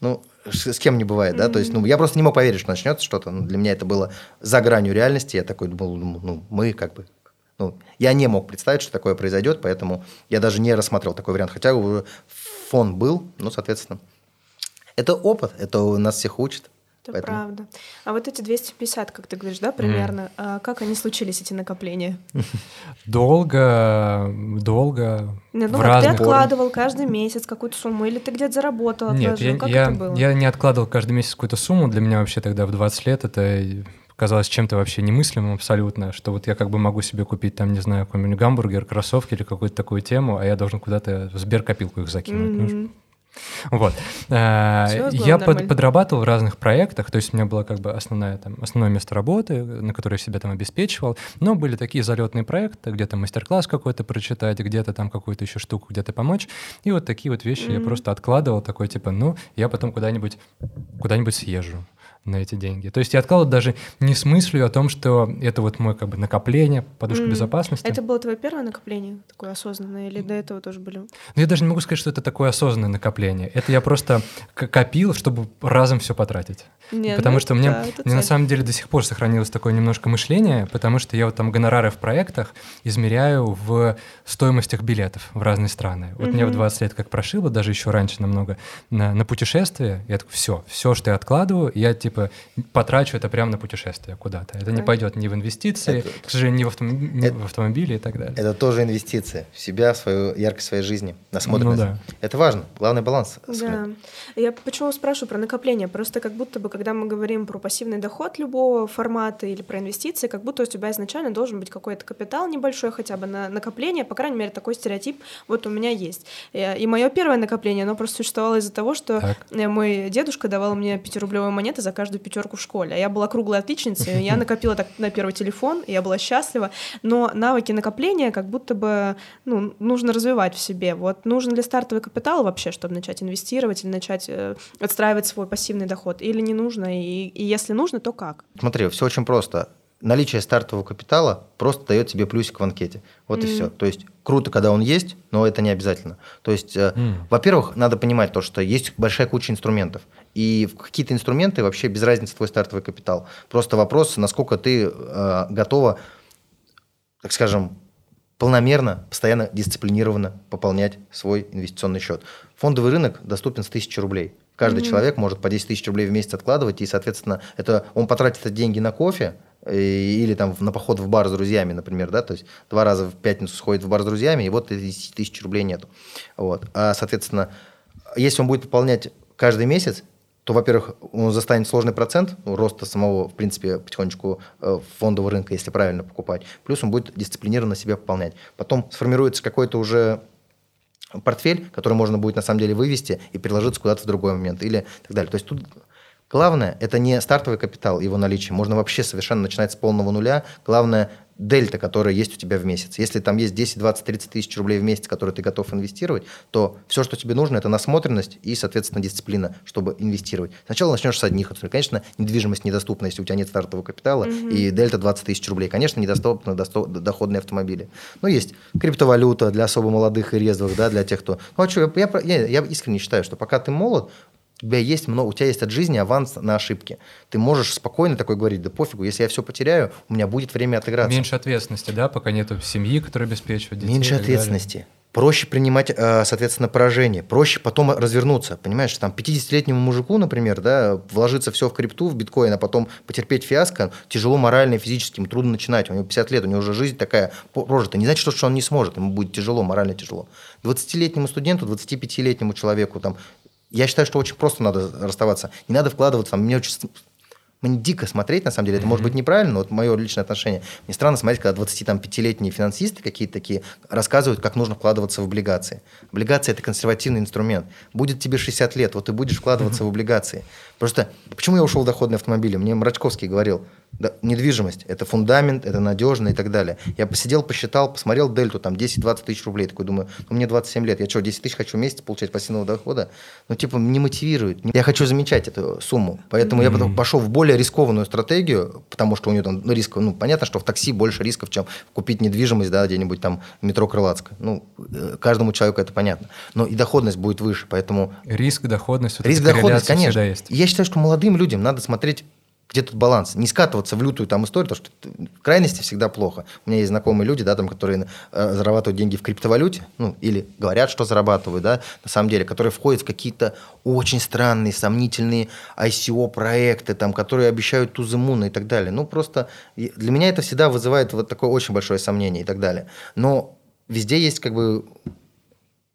Ну, с кем не бывает, да? То есть, ну, я просто не мог поверить, что начнется что-то. Ну, для меня это было за гранью реальности. Я такой думал, ну, мы как бы ну, я не мог представить, что такое произойдет, поэтому я даже не рассматривал такой вариант. Хотя фон был, ну, соответственно, это опыт, это нас всех учат. Это Поэтому... правда. А вот эти 250, как ты говоришь, да, примерно, mm. как они случились, эти накопления? (laughs) Долго, долго. Нет, ну, как ты откладывал каждый месяц какую-то сумму, или ты где-то заработал, Нет, я, как я, это было? я не откладывал каждый месяц какую-то сумму. Для меня вообще тогда в 20 лет это казалось чем-то вообще немыслимым абсолютно, что вот я как бы могу себе купить там, не знаю, какой-нибудь гамбургер, кроссовки или какую-то такую тему, а я должен куда-то в сберкопилку их закинуть. Mm-hmm. Вот. Э, я под, подрабатывал в разных проектах, то есть у меня было как бы основное, там, основное место работы, на которое я себя там обеспечивал, но были такие залетные проекты, где-то мастер-класс какой-то прочитать, где-то там какую-то еще штуку где-то помочь, и вот такие вот вещи mm-hmm. я просто откладывал, такой типа, ну, я потом куда-нибудь куда-нибудь съезжу на эти деньги. То есть я откладывал даже не с мыслью о том, что это вот мой как бы накопление, подушка mm. безопасности. Это было твое первое накопление, такое осознанное, или до этого тоже были? Ну, я даже не могу сказать, что это такое осознанное накопление. Это я просто копил, чтобы разом все потратить. Не, потому ну, что мне, да, мне на самом деле до сих пор сохранилось такое немножко мышление, потому что я вот там гонорары в проектах измеряю в стоимостях билетов в разные страны. Вот угу. мне в 20 лет как прошибло, даже еще раньше намного, на, на путешествие, я такой, все, все, что я откладываю, я типа потрачу это прямо на путешествие куда-то. Это не пойдет ни в инвестиции, это, к сожалению, ни в, автом... это, в автомобиле и так далее. Это тоже инвестиция в себя, в свою яркость своей жизни, насмотренность. Ну, да. Это важно, главный баланс. Да. Я почему спрашиваю про накопление? Просто как будто бы, когда мы говорим про пассивный доход любого формата или про инвестиции, как будто у тебя изначально должен быть какой-то капитал небольшой хотя бы на накопление, по крайней мере, такой стереотип вот у меня есть. И мое первое накопление, оно просто существовало из-за того, что так. мой дедушка давал мне пятирублевые монеты за каждую пятерку в школе. А я была круглой отличницей, я (laughs) накопила так на первый телефон, и я была счастлива, но навыки накопления как будто бы ну, нужно развивать в себе. Вот нужен ли стартовый капитал вообще, чтобы начать инвестировать или начать э, отстраивать свой пассивный доход, или не нужно, и, и если нужно, то как? Смотри, все очень просто наличие стартового капитала просто дает тебе плюсик в анкете. Вот mm. и все. То есть круто, когда он есть, но это не обязательно. То есть, mm. во-первых, надо понимать то, что есть большая куча инструментов. И какие-то инструменты вообще без разницы твой стартовый капитал. Просто вопрос, насколько ты э, готова, так скажем, полномерно, постоянно, дисциплинированно пополнять свой инвестиционный счет. Фондовый рынок доступен с 1000 рублей. Каждый mm-hmm. человек может по 10 тысяч рублей в месяц откладывать, и, соответственно, это он потратит эти деньги на кофе, или там на поход в бар с друзьями, например, да, то есть два раза в пятницу сходит в бар с друзьями, и вот 10 тысяч рублей нету. Вот. А, соответственно, если он будет пополнять каждый месяц, то, во-первых, он застанет сложный процент ну, роста самого, в принципе, потихонечку э, фондового рынка, если правильно покупать. Плюс он будет дисциплинированно себя пополнять. Потом сформируется какой-то уже портфель, который можно будет на самом деле вывести и приложиться куда-то в другой момент или так далее. То есть тут Главное, это не стартовый капитал, его наличие. Можно вообще совершенно начинать с полного нуля. Главное, дельта, которая есть у тебя в месяц. Если там есть 10, 20, 30 тысяч рублей в месяц, которые ты готов инвестировать, то все, что тебе нужно, это насмотренность и, соответственно, дисциплина, чтобы инвестировать. Сначала начнешь с одних Конечно, недвижимость недоступна, если у тебя нет стартового капитала, угу. и дельта 20 тысяч рублей. Конечно, недоступны доходные автомобили. Но есть криптовалюта для особо молодых и резвых, да, для тех, кто... Ну, а что, я, я, я искренне считаю, что пока ты молод, у тебя есть много, у тебя есть от жизни аванс на ошибки. Ты можешь спокойно такой говорить, да пофигу, если я все потеряю, у меня будет время отыграться. Меньше ответственности, да, пока нету семьи, которая обеспечивает детей. Меньше ответственности. Далее. Проще принимать, э, соответственно, поражение, проще потом развернуться. Понимаешь, там 50-летнему мужику, например, да, вложиться все в крипту, в биткоин, а потом потерпеть фиаско, тяжело морально и физически, ему трудно начинать. У него 50 лет, у него уже жизнь такая прожита. Не значит, что он не сможет, ему будет тяжело, морально тяжело. 20-летнему студенту, 25-летнему человеку, там, я считаю, что очень просто надо расставаться. Не надо вкладываться. Мне очень мне дико смотреть, на самом деле, это может быть неправильно, но вот мое личное отношение. Мне странно смотреть, когда 25-летние финансисты какие-то такие рассказывают, как нужно вкладываться в облигации. Облигации – это консервативный инструмент. Будет тебе 60 лет, вот ты будешь вкладываться в облигации. Просто почему я ушел в доходные автомобили? Мне Мрачковский говорил – да, недвижимость – это фундамент, это надежно и так далее. Я посидел, посчитал, посмотрел дельту, там 10-20 тысяч рублей. Такой думаю, ну мне 27 лет, я что, 10 тысяч хочу в месяц получать пассивного дохода? Ну типа не мотивирует. Я хочу замечать эту сумму. Поэтому mm-hmm. я потом пошел в более рискованную стратегию, потому что у нее там ну, риск, ну понятно, что в такси больше рисков, чем купить недвижимость, да, где-нибудь там метро Крылатская. Ну, э, каждому человеку это понятно. Но и доходность будет выше, поэтому... Риск, доходность, вот риск, доходность, конечно. Есть. Я считаю, что молодым людям надо смотреть где тут баланс? Не скатываться в лютую там историю, потому что в крайности всегда плохо. У меня есть знакомые люди, да, там, которые э, зарабатывают деньги в криптовалюте, ну, или говорят, что зарабатывают, да, на самом деле, которые входят в какие-то очень странные, сомнительные ICO-проекты, там, которые обещают тузымуна и так далее. Ну, просто для меня это всегда вызывает вот такое очень большое сомнение и так далее. Но везде есть как бы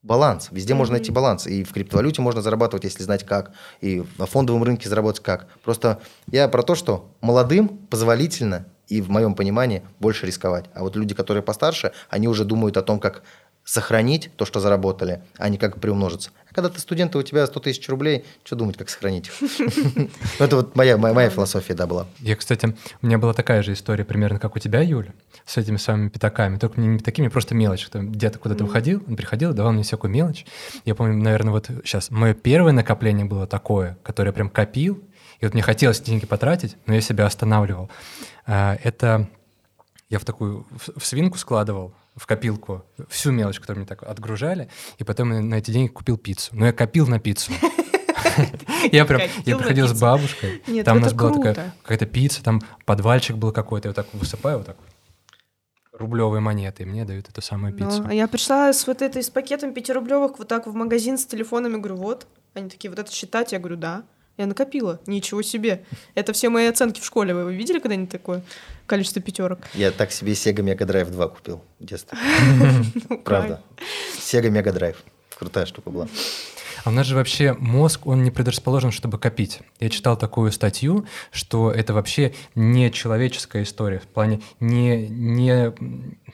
баланс. Везде mm-hmm. можно найти баланс. И в криптовалюте можно зарабатывать, если знать как. И на фондовом рынке заработать как. Просто я про то, что молодым позволительно и в моем понимании больше рисковать. А вот люди, которые постарше, они уже думают о том, как сохранить то, что заработали, а не как приумножиться. Когда ты студент, и у тебя 100 тысяч рублей, что думать, как сохранить? (laughs) Это вот моя, философия, да, была. Я, кстати, у меня была такая же история примерно, как у тебя, Юля, с этими самыми пятаками, только не такими, просто мелочь. Где-то куда-то уходил, он приходил давал мне всякую мелочь. Я помню, наверное, вот сейчас мое первое накопление было такое, которое я прям копил, и вот мне хотелось деньги потратить, но я себя останавливал. А, это я в такую в свинку складывал в копилку всю мелочь, которую мне так отгружали, и потом на эти деньги купил пиццу. Но я копил на пиццу. (laughs) Я прям, я приходил с бабушкой, там у нас была такая какая-то пицца, там подвальчик был какой-то, я вот так высыпаю, вот так рублевые монеты, и мне дают эту самую пиццу. Ну, а я пришла с вот этой, с пакетом пятирублевых вот так в магазин с телефонами, говорю, вот. Они такие, вот это считать? Я говорю, да. Я накопила. Ничего себе. Это все мои оценки в школе. Вы видели когда-нибудь такое количество пятерок? Я так себе Sega Mega Drive 2 купил в детстве. (laughs) Ну, Правда. Sega Mega Drive. Крутая штука была. А у нас же вообще мозг, он не предрасположен, чтобы копить. Я читал такую статью, что это вообще не человеческая история, в плане не, не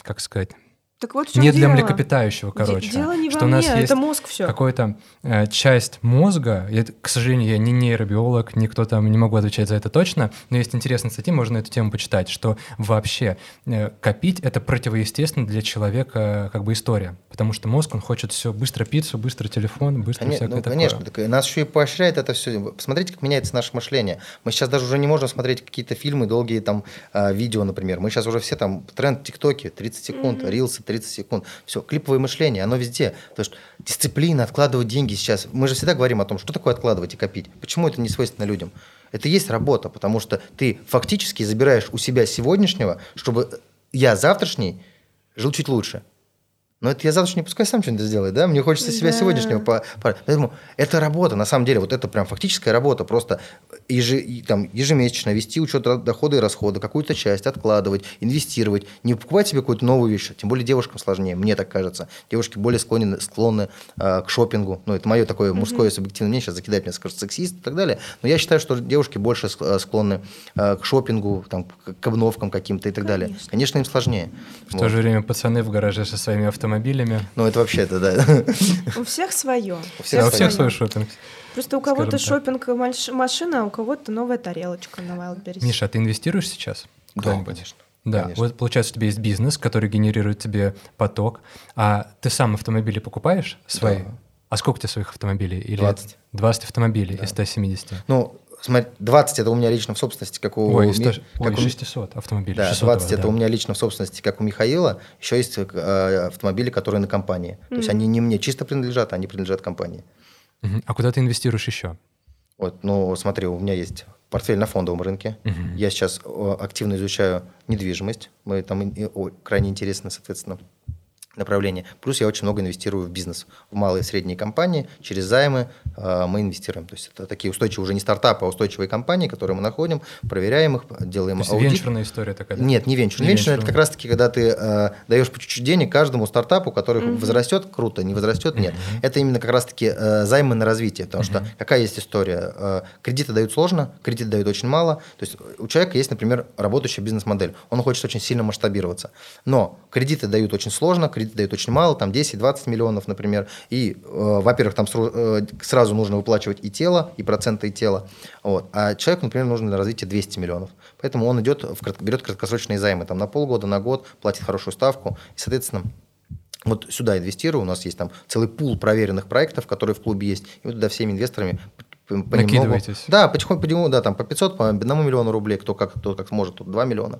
как сказать, так вот не для млекопитающего, короче. Дело не что во у нас мне, есть это мозг все. Какая-то э, часть мозга, я, к сожалению, я не нейробиолог, никто там не могу отвечать за это точно, но есть интересные статьи, можно эту тему почитать, что вообще э, копить это противоестественно для человека как бы история, потому что мозг, он хочет все быстро пиццу, быстро телефон, быстро Конечно, всякое ну, такое. Конечно, так, нас еще и поощряет это все. Посмотрите, как меняется наше мышление. Мы сейчас даже уже не можем смотреть какие-то фильмы, долгие там э, видео, например. Мы сейчас уже все там тренд ТикТоке, 30 секунд, mm-hmm. рилсы, 30 секунд. Все, клиповое мышление, оно везде. То есть дисциплина, откладывать деньги сейчас. Мы же всегда говорим о том, что такое откладывать и копить. Почему это не свойственно людям? Это и есть работа, потому что ты фактически забираешь у себя сегодняшнего, чтобы я завтрашний жил чуть лучше. Но это я завтра не пускай сам что-нибудь сделает, да? Мне хочется себя да. сегодняшнего по, по... Поэтому это работа, на самом деле, вот это прям фактическая работа, просто еже, там, ежемесячно вести учет дохода и расхода, какую-то часть откладывать, инвестировать, не покупать себе какую-то новую вещь, тем более девушкам сложнее, мне так кажется. Девушки более склонны, склонны э, к шопингу, ну, это мое такое мужское субъективное мнение, сейчас закидать меня, скажут, сексист и так далее, но я считаю, что девушки больше э, склонны э, к шопингу, там, к обновкам каким-то и так Конечно. далее. Конечно, им сложнее. В вот. то же время пацаны в гараже со своими автомобилями автомобилями. Ну, это вообще это, да. У всех свое. У всех, у всех свой шопинг. Просто у кого-то шопинг машина, а у кого-то новая тарелочка на Wildberries. Миша, а ты инвестируешь сейчас? Да, конечно. Да, Конечно. вот получается, у тебя есть бизнес, который генерирует тебе поток, а ты сам автомобили покупаешь свои? Да. А сколько у тебя своих автомобилей? Или 20. 20 автомобилей да. из 170? Ну, смотри, 20 это у меня лично в собственности, как у... Ой, 100, как ой, у... 600 автомобилей. Да, 600 20 это да. у меня лично в собственности, как у Михаила. Еще есть э, автомобили, которые на компании. Mm-hmm. То есть они не мне чисто принадлежат, а они принадлежат компании. Mm-hmm. А куда ты инвестируешь еще? Вот, ну, смотри, у меня есть портфель на фондовом рынке. Mm-hmm. Я сейчас активно изучаю недвижимость. Мы там крайне интересны, соответственно, направление. Плюс я очень много инвестирую в бизнес, в малые и средние компании. Через займы э, мы инвестируем. То есть это такие устойчивые, уже не стартапы, а устойчивые компании, которые мы находим, проверяем их, делаем То есть аудит. венчурная история такая? Да? Нет, не венчурная. Не венчурная – это как раз-таки, когда ты э, даешь по чуть-чуть денег каждому стартапу, который mm-hmm. возрастет, круто, не возрастет, нет. Mm-hmm. Это именно как раз-таки э, займы на развитие. Потому mm-hmm. что какая есть история? Э, кредиты дают сложно, кредиты дают очень мало. То есть у человека есть, например, работающая бизнес-модель. Он хочет очень сильно масштабироваться. Но кредиты дают очень сложно, кредиты дают очень мало, там 10-20 миллионов, например. И, э, во-первых, там э, сразу нужно выплачивать и тело, и проценты и тело. Вот. А человеку, например, нужно на развитие 200 миллионов. Поэтому он идет, в, берет краткосрочные займы там, на полгода, на год, платит хорошую ставку. И, соответственно, вот сюда инвестирую, у нас есть там целый пул проверенных проектов, которые в клубе есть, и вот туда всеми инвесторами понемногу. Да, потихоньку, да, там по 500, по 1 миллиону рублей, кто как, кто как сможет, тут 2 миллиона.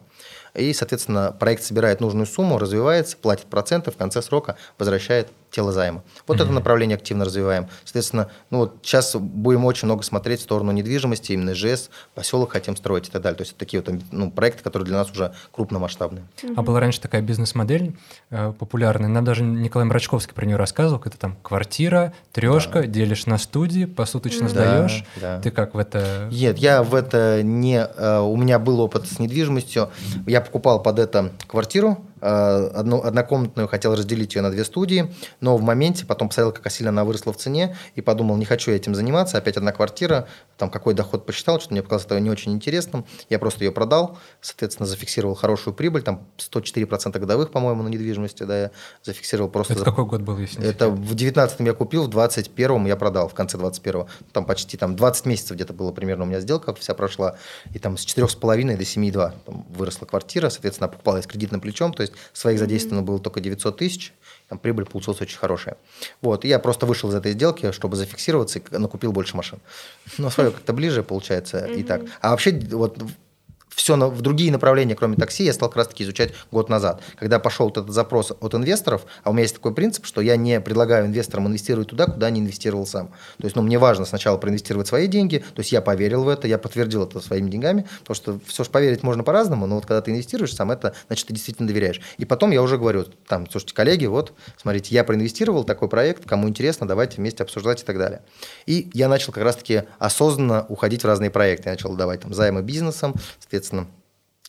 И, соответственно, проект собирает нужную сумму, развивается, платит проценты, в конце срока возвращает тело займа. Вот mm-hmm. это направление активно развиваем. Соответственно, ну вот сейчас будем очень много смотреть в сторону недвижимости, именно ЖС, поселок хотим строить и так далее. То есть это такие вот ну, проекты, которые для нас уже крупномасштабные. Mm-hmm. А была раньше такая бизнес-модель э, популярная, нам даже Николай Мрачковский про нее рассказывал, это там квартира, трешка, да. делишь на студии, посуточно mm-hmm. сдаешь. Да, да. Ты как в это? Нет, я в это не... Э, у меня был опыт с недвижимостью. Я покупал под это квартиру, одну, однокомнатную, хотел разделить ее на две студии, но в моменте потом посмотрел, как сильно она выросла в цене, и подумал, не хочу я этим заниматься, опять одна квартира, там какой доход посчитал, что мне показалось это не очень интересным, я просто ее продал, соответственно, зафиксировал хорошую прибыль, там 104% годовых, по-моему, на недвижимости, да, я зафиксировал просто... Это какой год был, если Это в 19 я купил, в 21 я продал, в конце 21 там почти там 20 месяцев где-то было примерно у меня сделка вся прошла, и там с 4,5 до 7,2 выросла квартира, соответственно, покупал я с кредитным плечом, то есть есть своих задействовано было только 900 тысяч, там прибыль получилась очень хорошая. Вот, и я просто вышел из этой сделки, чтобы зафиксироваться, и накупил больше машин. (laughs) Но свое как-то ближе получается и так. А вообще вот все на, в другие направления, кроме такси, я стал как раз-таки изучать год назад. Когда пошел вот этот запрос от инвесторов, а у меня есть такой принцип, что я не предлагаю инвесторам инвестировать туда, куда не инвестировал сам. То есть, ну, мне важно сначала проинвестировать свои деньги, то есть я поверил в это, я подтвердил это своими деньгами, потому что все же поверить можно по-разному, но вот когда ты инвестируешь сам, это значит, ты действительно доверяешь. И потом я уже говорю, там, слушайте, коллеги, вот, смотрите, я проинвестировал такой проект, кому интересно, давайте вместе обсуждать и так далее. И я начал как раз-таки осознанно уходить в разные проекты. Я начал давать там займы бизнесам, соответственно,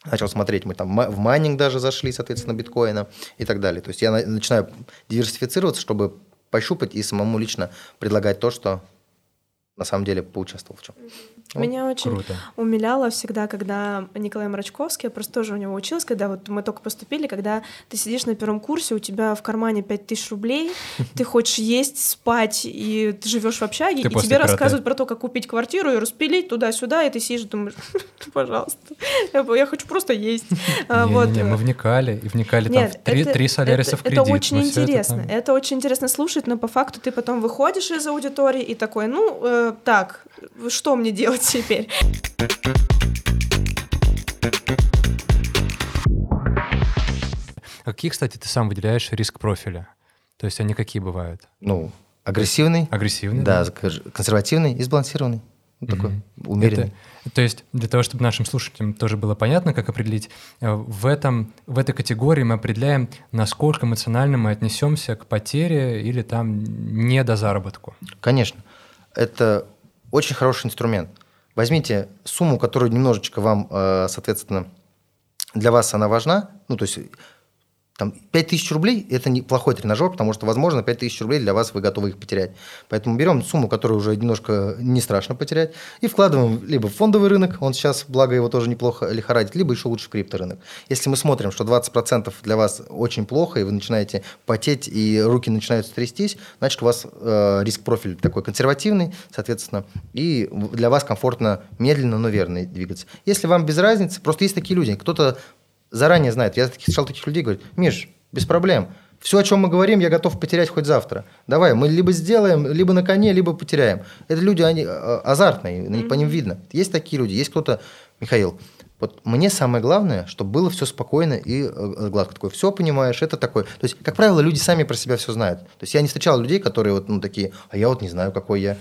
начал смотреть, мы там в майнинг даже зашли, соответственно, биткоина и так далее. То есть я начинаю диверсифицироваться, чтобы пощупать и самому лично предлагать то, что на самом деле поучаствовал в чем. Вот. Меня очень Круто. умиляло всегда, когда Николай Мрачковский, я просто тоже у него училась, когда вот мы только поступили, когда ты сидишь на первом курсе, у тебя в кармане 5000 рублей, (laughs) ты хочешь есть, спать, и ты живешь в общаге, ты и тебе рассказывают про то, как купить квартиру и распилить туда-сюда, и ты сидишь и думаешь, (laughs) пожалуйста, (laughs) я хочу просто есть. А, мы вникали, и вникали там в три соляриса в кредит. Это очень интересно, это очень интересно слушать, но по факту ты потом выходишь из аудитории и такой, ну, э, так, что мне делать теперь? А какие, кстати, ты сам выделяешь риск профиля? То есть они какие бывают? Ну, агрессивный. Агрессивный. Да, да. консервативный и сбалансированный. Такой угу. умеренный. Это, то есть для того, чтобы нашим слушателям тоже было понятно, как определить, э, в, этом, в этой категории мы определяем, насколько эмоционально мы отнесемся к потере или там не до заработку. Конечно это очень хороший инструмент. Возьмите сумму, которую немножечко вам, э, соответственно, для вас она важна, ну, то есть там 5000 рублей – это неплохой тренажер, потому что, возможно, 5000 рублей для вас вы готовы их потерять. Поэтому берем сумму, которую уже немножко не страшно потерять, и вкладываем либо в фондовый рынок, он сейчас, благо его тоже неплохо лихорадит, либо еще лучше в крипторынок. Если мы смотрим, что 20% для вас очень плохо, и вы начинаете потеть, и руки начинают трястись, значит, у вас э, риск-профиль такой консервативный, соответственно, и для вас комфортно медленно, но верно двигаться. Если вам без разницы, просто есть такие люди, кто-то заранее знает. Я слышал таких людей, говорят, Миш, без проблем. Все, о чем мы говорим, я готов потерять хоть завтра. Давай, мы либо сделаем, либо на коне, либо потеряем. Это люди, они а, азартные, mm-hmm. по ним видно. Есть такие люди, есть кто-то, Михаил, вот мне самое главное, чтобы было все спокойно и э, гладко. Такое, все понимаешь, это такое. То есть, как правило, люди сами про себя все знают. То есть, я не встречал людей, которые вот, ну, такие, а я вот не знаю, какой я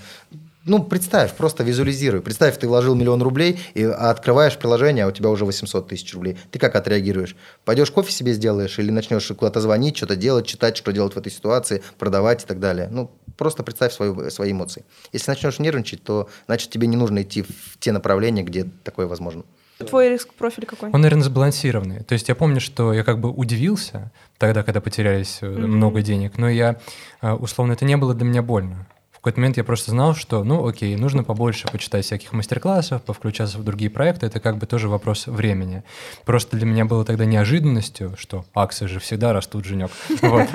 ну, представь, просто визуализируй. Представь, ты вложил миллион рублей, и открываешь приложение, а у тебя уже 800 тысяч рублей. Ты как отреагируешь? Пойдешь кофе себе сделаешь или начнешь куда-то звонить, что-то делать, читать, что делать в этой ситуации, продавать и так далее. Ну, просто представь свою, свои эмоции. Если начнешь нервничать, то значит тебе не нужно идти в те направления, где такое возможно. Твой риск профиль какой? Он, наверное, сбалансированный. То есть я помню, что я как бы удивился тогда, когда потерялись mm-hmm. много денег, но я, э, условно, это не было для меня больно. В какой-то момент я просто знал, что, ну, окей, нужно побольше почитать всяких мастер-классов, повключаться в другие проекты, это как бы тоже вопрос времени. Просто для меня было тогда неожиданностью, что акции же всегда растут, Женек. (laughs) Вот.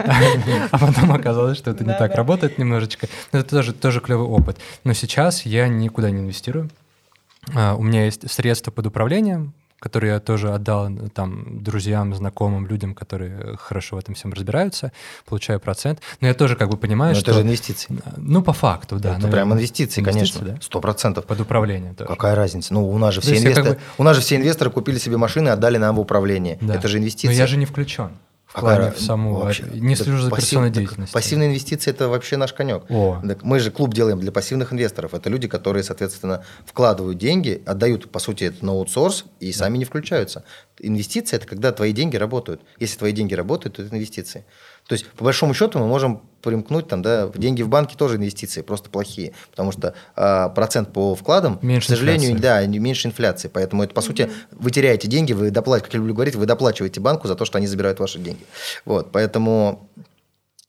А потом оказалось, что это не так работает немножечко. Это тоже, тоже клевый опыт. Но сейчас я никуда не инвестирую. А, у меня есть средства под управлением, которые я тоже отдал э, там друзьям, знакомым, людям, которые хорошо в этом всем разбираются, получаю процент. Но я тоже как бы понимаю, Но что... это же инвестиции. Ну, по факту, да. Это наверное. прям инвестиции, инвестиции конечно. Сто процентов. Под управление тоже. Какая разница? Ну, у нас же все инвесторы... Как бы... У нас же все инвесторы купили себе машины и отдали нам в управление. Да. Это же инвестиции. Но я же не включен в плане в саму... Вообще, не слежу за операционной деятельностью. Пассивные инвестиции – это вообще наш конек. О. Так мы же клуб делаем для пассивных инвесторов. Это люди, которые, соответственно, вкладывают деньги, отдают, по сути, это на аутсорс и сами не включаются. Инвестиции – это когда твои деньги работают. Если твои деньги работают, то это инвестиции. То есть, по большому счету, мы можем примкнуть, там, да, деньги в банке тоже инвестиции, просто плохие, потому что э, процент по вкладам, меньше к сожалению, инфляции. да, меньше инфляции, поэтому это, по mm-hmm. сути, вы теряете деньги, вы доплачиваете, как я люблю говорить, вы доплачиваете банку за то, что они забирают ваши деньги. Вот, поэтому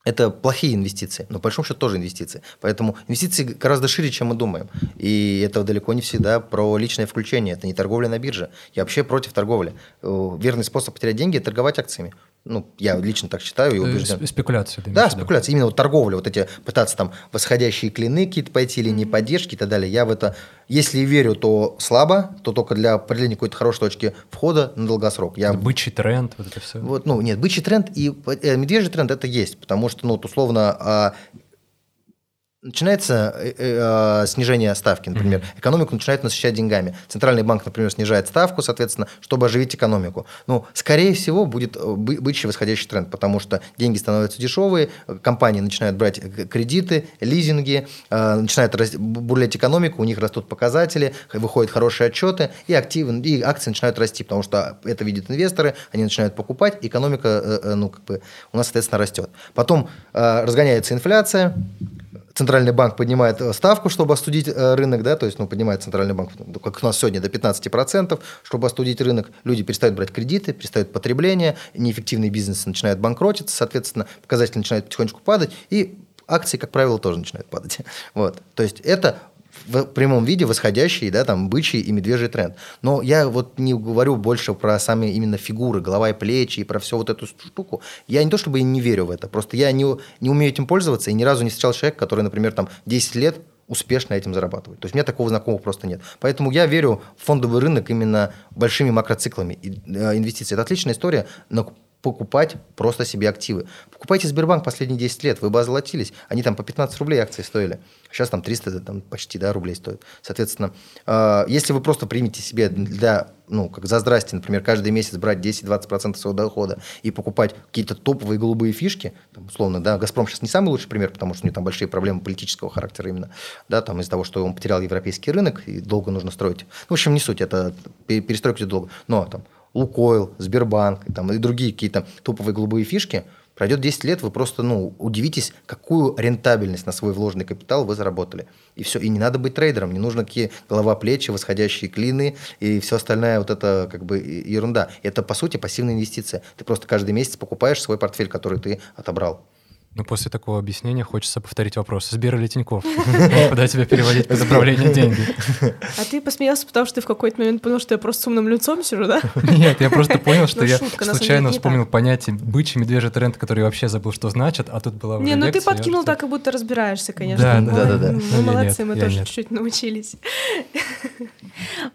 это плохие инвестиции, но по большому счету тоже инвестиции. Поэтому инвестиции гораздо шире, чем мы думаем. И это далеко не всегда про личное включение. Это не торговля на бирже. Я вообще против торговли. Э, верный способ потерять деньги – торговать акциями. Ну, я лично так считаю и убежден. Спекуляция. Да, спекуляция. Именно вот торговля, вот эти пытаться там восходящие клины какие-то пойти или не поддержки и так далее. Я в это, если верю, то слабо, то только для определения какой-то хорошей точки входа на долгосрок. Я... Бычий тренд, вот это все. Вот, ну, нет, бычий тренд и э, медвежий тренд это есть, потому что, ну, вот условно, а, начинается э, э, снижение ставки, например, mm-hmm. экономику начинает насыщать деньгами. Центральный банк, например, снижает ставку, соответственно, чтобы оживить экономику. Ну, скорее всего, будет э, бычий восходящий тренд, потому что деньги становятся дешевые, компании начинают брать кредиты, лизинги, э, начинает расти, бурлять экономика, у них растут показатели, выходят хорошие отчеты, и активы, и акции начинают расти, потому что это видят инвесторы, они начинают покупать, экономика, э, э, ну, как бы, у нас, соответственно, растет. Потом э, разгоняется инфляция, Центральный банк поднимает э, ставку, чтобы остудить э, рынок, да, то есть, ну, поднимает Центральный банк, ну, как у нас сегодня, до 15%, чтобы остудить рынок. Люди перестают брать кредиты, перестают потребление, неэффективный бизнес начинает банкротиться, соответственно, показатели начинают потихонечку падать, и акции, как правило, тоже начинают падать. (laughs) Вот. То есть это в прямом виде восходящий, да, там, бычий и медвежий тренд. Но я вот не говорю больше про сами именно фигуры, голова и плечи, и про всю вот эту штуку. Я не то чтобы не верю в это, просто я не, не умею этим пользоваться, и ни разу не встречал человека, который, например, там 10 лет успешно этим зарабатывает. То есть у меня такого знакомого просто нет. Поэтому я верю в фондовый рынок именно большими макроциклами. Э, инвестиции – это отличная история, но покупать просто себе активы. Покупайте Сбербанк последние 10 лет, вы бы озолотились. Они там по 15 рублей акции стоили. Сейчас там 300 там, почти да, рублей стоят. Соответственно, э, если вы просто примете себе для, ну, как за здрасте, например, каждый месяц брать 10-20% своего дохода и покупать какие-то топовые голубые фишки, там, условно, да, «Газпром» сейчас не самый лучший пример, потому что у него там большие проблемы политического характера именно, да, там из-за того, что он потерял европейский рынок и долго нужно строить. Ну, в общем, не суть, это перестройка идет долго. Но там Лукойл, Сбербанк и, там, и другие какие-то топовые голубые фишки, пройдет 10 лет, вы просто ну, удивитесь, какую рентабельность на свой вложенный капитал вы заработали. И все. И не надо быть трейдером, не нужно какие голова, плечи, восходящие клины и все остальное вот это как бы ерунда. Это, по сути, пассивная инвестиция. Ты просто каждый месяц покупаешь свой портфель, который ты отобрал. Ну, после такого объяснения хочется повторить вопрос. Сбер или Тинькофф? (laughs) Куда тебя переводить по заправлению деньги? А ты посмеялся, потому что ты в какой-то момент понял, что я просто с умным лицом сижу, да? Нет, я просто понял, что ну, я случайно вспомнил понятие бычий медвежий тренд, который вообще забыл, что значит, а тут была Не, ну ты подкинул так, как будто разбираешься, конечно. Да, да, да. Мы ну, молодцы, мы тоже чуть-чуть научились.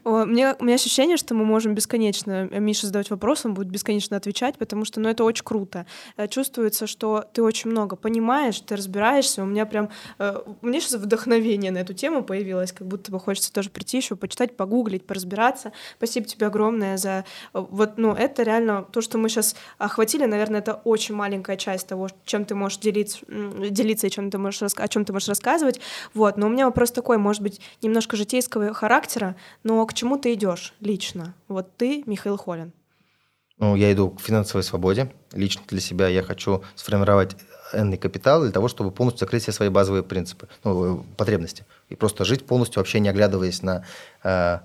У меня ощущение, что мы можем бесконечно Мише задавать вопрос, он будет бесконечно отвечать, потому что, ну, это очень круто. Э, чувствуется, что ты очень много много понимаешь, ты разбираешься. У меня прям... Э, меня сейчас вдохновение на эту тему появилось, как будто бы хочется тоже прийти еще, почитать, погуглить, поразбираться. Спасибо тебе огромное за... Э, вот, ну, это реально то, что мы сейчас охватили, наверное, это очень маленькая часть того, чем ты можешь делиться, делиться и чем ты можешь, о чем ты можешь рассказывать. Вот, но у меня вопрос такой, может быть, немножко житейского характера, но к чему ты идешь лично? Вот ты, Михаил Холин. Ну, я иду к финансовой свободе. Лично для себя я хочу сформировать энный капитал для того, чтобы полностью закрыть все свои базовые принципы, ну, потребности. И просто жить полностью, вообще не оглядываясь на... Э,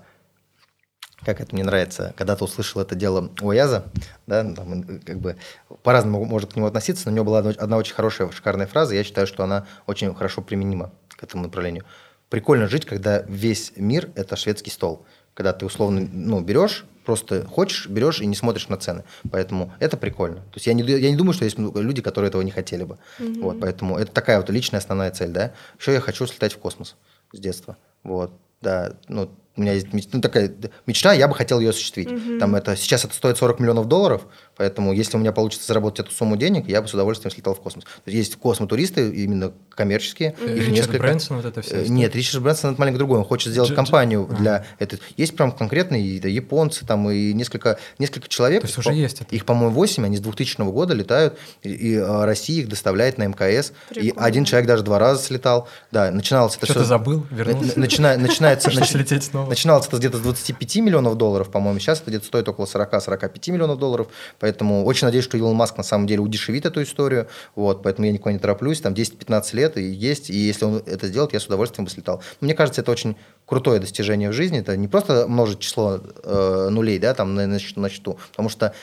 как это мне нравится, когда-то услышал это дело у Яза, да, там, как бы по-разному может к нему относиться, но у него была одна очень хорошая, шикарная фраза, я считаю, что она очень хорошо применима к этому направлению. Прикольно жить, когда весь мир – это шведский стол. Когда ты условно ну, берешь Просто хочешь, берешь и не смотришь на цены. Поэтому это прикольно. То есть я не, я не думаю, что есть люди, которые этого не хотели бы. Mm-hmm. Вот, поэтому это такая вот личная основная цель, да. Еще я хочу слетать в космос с детства. Вот, да, ну, у меня есть ну, такая мечта, я бы хотел ее осуществить. Mm-hmm. Там это, сейчас это стоит 40 миллионов долларов, Поэтому, если у меня получится заработать эту сумму денег, я бы с удовольствием слетал в космос. То есть, есть космотуристы, именно коммерческие. Mm-hmm. Их несколько... Брэнсон, вот это все. Э, нет, Ричард Брэнсон это маленько другой. Он хочет сделать Дж- компанию Дж- для а. этого. Есть прям конкретные да, японцы, там и несколько, несколько человек. То есть уже есть это. Их, по-моему, 8, они с 2000 года летают, и, и а, Россия их доставляет на МКС. Прикольно. И один человек даже два раза слетал. Да, начиналось это Что все... ты забыл, вернулся? Начина... Начинается... (laughs) Начиналось это где-то с 25 миллионов долларов, по-моему. Сейчас это где-то стоит около 40-45 миллионов долларов. Поэтому очень надеюсь, что Илон Маск на самом деле удешевит эту историю, вот, поэтому я никуда не тороплюсь, там 10-15 лет и есть, и если он это сделает, я с удовольствием бы слетал. Мне кажется, это очень крутое достижение в жизни, это не просто множить число э, нулей, да, там на, на, счету, потому что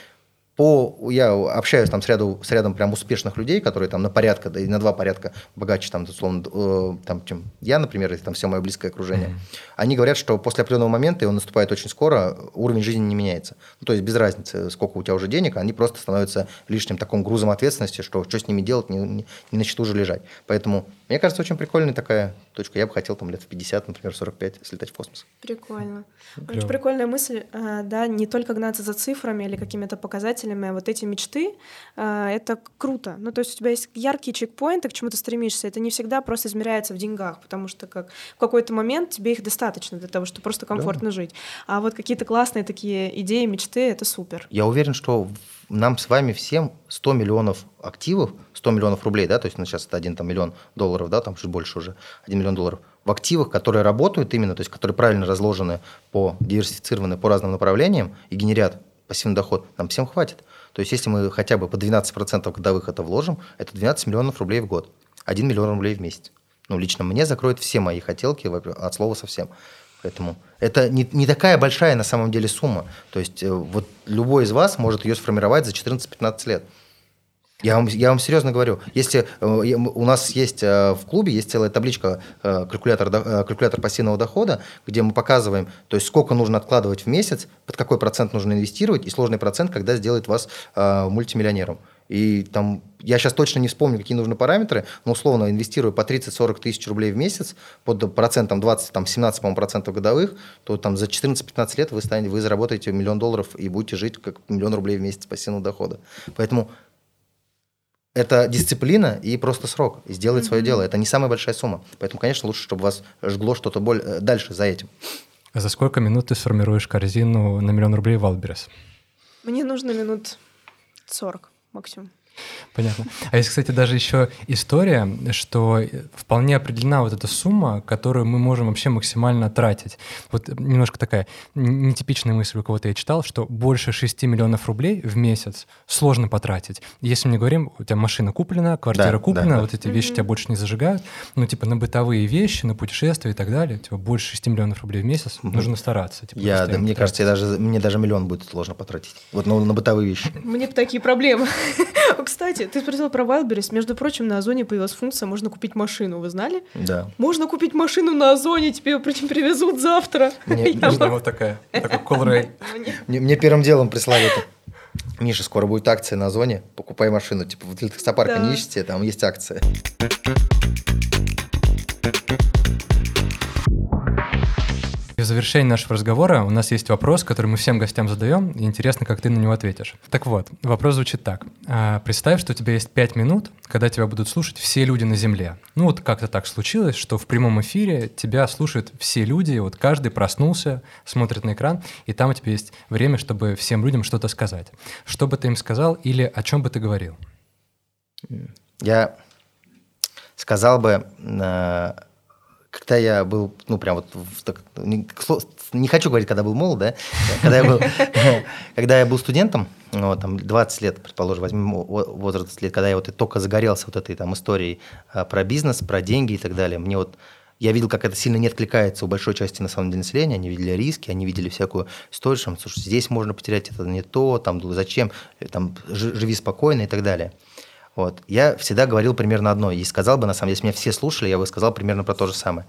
по, я общаюсь там с, ряду, с рядом прям успешных людей, которые там на порядка, да и на два порядка богаче, там, условно, э, там, чем я, например, или там все мое близкое окружение. Mm-hmm. Они говорят, что после определенного момента, и он наступает очень скоро, уровень жизни не меняется. Ну, то есть без разницы, сколько у тебя уже денег, они просто становятся лишним таким грузом ответственности, что что с ними делать, не, не, не на счету уже лежать. Поэтому, мне кажется, очень прикольная такая точка. Я бы хотел там лет в 50, например, 45 слетать в космос. Прикольно. Очень прикольная мысль, э, да, не только гнаться за цифрами или какими-то показателями, показателями вот эти мечты, э, это круто. Ну, то есть у тебя есть яркие чекпоинты, к чему ты стремишься. Это не всегда просто измеряется в деньгах, потому что как в какой-то момент тебе их достаточно для того, чтобы просто комфортно да. жить. А вот какие-то классные такие идеи, мечты — это супер. Я уверен, что нам с вами всем 100 миллионов активов, 100 миллионов рублей, да, то есть ну, сейчас это один там, миллион долларов, да, там чуть больше уже, 1 миллион долларов, в активах, которые работают именно, то есть которые правильно разложены по диверсифицированы по разным направлениям и генерят пассивный доход, нам всем хватит. То есть если мы хотя бы по 12% годовых это вложим, это 12 миллионов рублей в год, 1 миллион рублей в месяц. Ну, лично мне закроет все мои хотелки от слова совсем. Поэтому это не, не такая большая на самом деле сумма. То есть э, вот любой из вас может ее сформировать за 14-15 лет. Я вам, я вам серьезно говорю, если э, у нас есть э, в клубе есть целая табличка калькулятор, калькулятор пассивного дохода, где мы показываем, то есть сколько нужно откладывать в месяц, под какой процент нужно инвестировать, и сложный процент, когда сделает вас мультимиллионером. И там, я сейчас точно не вспомню, какие нужны параметры, но условно инвестируя по 30-40 тысяч рублей в месяц, под процентом 20, там 17, по процентов годовых, то там за 14-15 лет вы, станете, вы заработаете миллион долларов и будете жить как миллион рублей в месяц пассивного дохода. Поэтому это дисциплина и просто срок. И сделать mm-hmm. свое дело. Это не самая большая сумма. Поэтому, конечно, лучше, чтобы вас жгло что-то более, э, дальше за этим. А за сколько минут ты сформируешь корзину на миллион рублей в Алтберес? Мне нужно минут 40 максимум. Понятно. А есть, кстати, даже еще история, что вполне определена вот эта сумма, которую мы можем вообще максимально тратить. Вот немножко такая нетипичная мысль у кого-то я читал, что больше 6 миллионов рублей в месяц сложно потратить. Если мы говорим, у тебя машина куплена, квартира да, куплена, да, вот эти вещи mm-hmm. тебя больше не зажигают, ну, типа, на бытовые вещи, на путешествия и так далее, типа, больше 6 миллионов рублей в месяц, mm-hmm. нужно стараться. Типа, я, да, мне кажется, я даже, мне даже миллион будет сложно потратить. Вот ну, на бытовые вещи. Мне такие проблемы. Кстати, ты спросил про Wildberries. Между прочим, на Озоне появилась функция «можно купить машину». Вы знали? Да. Можно купить машину на Озоне, тебе привезут завтра. Мне вот такая, такой колрей. Мне первым делом прислали это. Миша, скоро будет акция на Озоне, покупай машину. Типа, в таксопарка не ищите, там есть акция. В завершении нашего разговора у нас есть вопрос, который мы всем гостям задаем, и интересно, как ты на него ответишь. Так вот, вопрос звучит так. А, представь, что у тебя есть пять минут, когда тебя будут слушать все люди на Земле. Ну вот как-то так случилось, что в прямом эфире тебя слушают все люди, вот каждый проснулся, смотрит на экран, и там у тебя есть время, чтобы всем людям что-то сказать. Что бы ты им сказал или о чем бы ты говорил? Я сказал бы э, когда я был, ну, прям вот, в, так, не, не хочу говорить, когда был молод, да, когда я был, (laughs) когда я был студентом, ну, там, 20 лет, предположим, возьмем возраст лет, когда я вот только загорелся вот этой там историей а, про бизнес, про деньги и так далее, мне вот я видел, как это сильно не откликается у большой части на самом деле населения. Они видели риски, они видели всякую историю, что здесь можно потерять это не то, там зачем, там живи спокойно и так далее. Вот. Я всегда говорил примерно одно, и сказал бы, на самом деле, если меня все слушали, я бы сказал примерно про то же самое.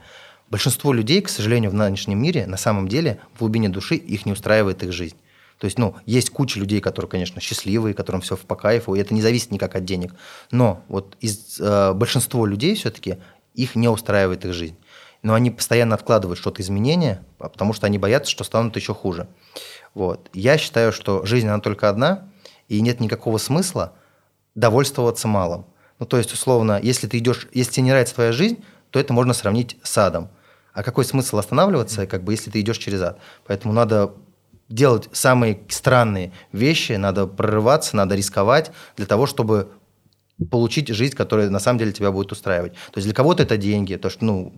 Большинство людей, к сожалению, в нынешнем мире, на самом деле, в глубине души их не устраивает их жизнь. То есть, ну, есть куча людей, которые, конечно, счастливые, которым все по кайфу, и это не зависит никак от денег. Но вот из э, большинства людей все-таки их не устраивает их жизнь. Но они постоянно откладывают что-то изменения, потому что они боятся, что станут еще хуже. Вот. Я считаю, что жизнь, она только одна, и нет никакого смысла – довольствоваться малым. Ну, то есть, условно, если ты идешь, если тебе не нравится твоя жизнь, то это можно сравнить с адом. А какой смысл останавливаться, как бы, если ты идешь через ад? Поэтому надо делать самые странные вещи, надо прорываться, надо рисковать для того, чтобы получить жизнь, которая на самом деле тебя будет устраивать. То есть для кого-то это деньги, то что, ну,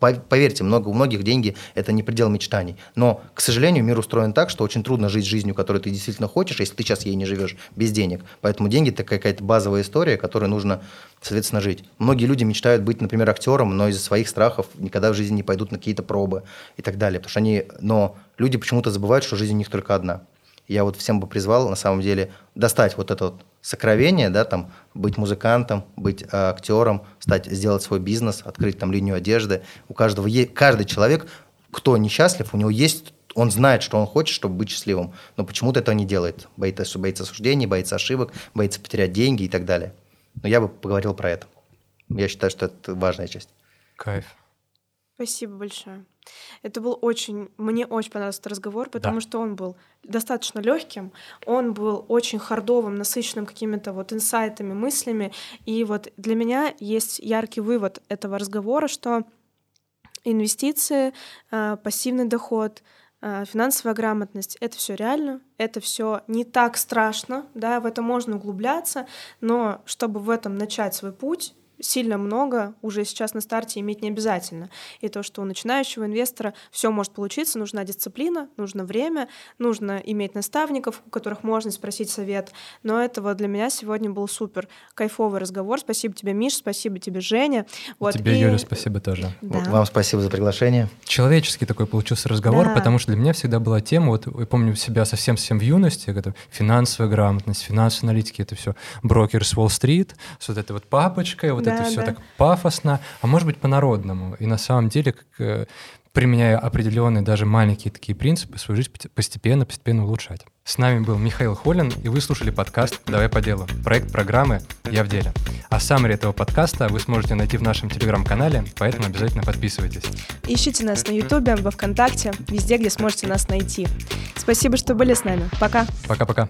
поверьте, много, у многих деньги – это не предел мечтаний. Но, к сожалению, мир устроен так, что очень трудно жить жизнью, которую ты действительно хочешь, если ты сейчас ей не живешь без денег. Поэтому деньги – это какая-то базовая история, которой нужно, соответственно, жить. Многие люди мечтают быть, например, актером, но из-за своих страхов никогда в жизни не пойдут на какие-то пробы и так далее. Потому что они, но люди почему-то забывают, что жизнь у них только одна. Я вот всем бы призвал, на самом деле, достать вот это вот сокровение, да, там, быть музыкантом, быть э, актером, стать, сделать свой бизнес, открыть там линию одежды. У каждого есть, каждый человек, кто несчастлив, у него есть, он знает, что он хочет, чтобы быть счастливым, но почему-то этого не делает. Боится, боится осуждений, боится ошибок, боится потерять деньги и так далее. Но я бы поговорил про это. Я считаю, что это важная часть. Кайф. Спасибо большое. Это был очень, мне очень понравился этот разговор, потому да. что он был достаточно легким, он был очень хардовым, насыщенным какими-то вот инсайтами, мыслями. И вот для меня есть яркий вывод этого разговора, что инвестиции, э, пассивный доход, э, финансовая грамотность — это все реально, это все не так страшно, да, в это можно углубляться, но чтобы в этом начать свой путь, сильно много уже сейчас на старте иметь не обязательно. И то, что у начинающего инвестора все может получиться, нужна дисциплина, нужно время, нужно иметь наставников, у которых можно спросить совет. Но этого для меня сегодня был супер кайфовый разговор. Спасибо тебе, Миш, спасибо тебе, Женя. Вот. Тебе, и... Юля, спасибо тоже. Да. Вам спасибо за приглашение. Человеческий такой получился разговор, да. потому что для меня всегда была тема, вот я помню себя совсем-совсем в юности, это финансовая грамотность, финансовые аналитики, это все брокер с Уолл-стрит, с вот этой вот папочкой, вот да, это все да. так пафосно, а может быть по-народному. И на самом деле, как, э, применяя определенные даже маленькие такие принципы, свою жизнь постепенно, постепенно улучшать. С нами был Михаил Холин, и вы слушали подкаст «Давай по делу», проект программы «Я в деле». А саммари этого подкаста вы сможете найти в нашем телеграм-канале, поэтому обязательно подписывайтесь. Ищите нас на Ютубе, во Вконтакте, везде, где сможете нас найти. Спасибо, что были с нами. Пока. Пока-пока.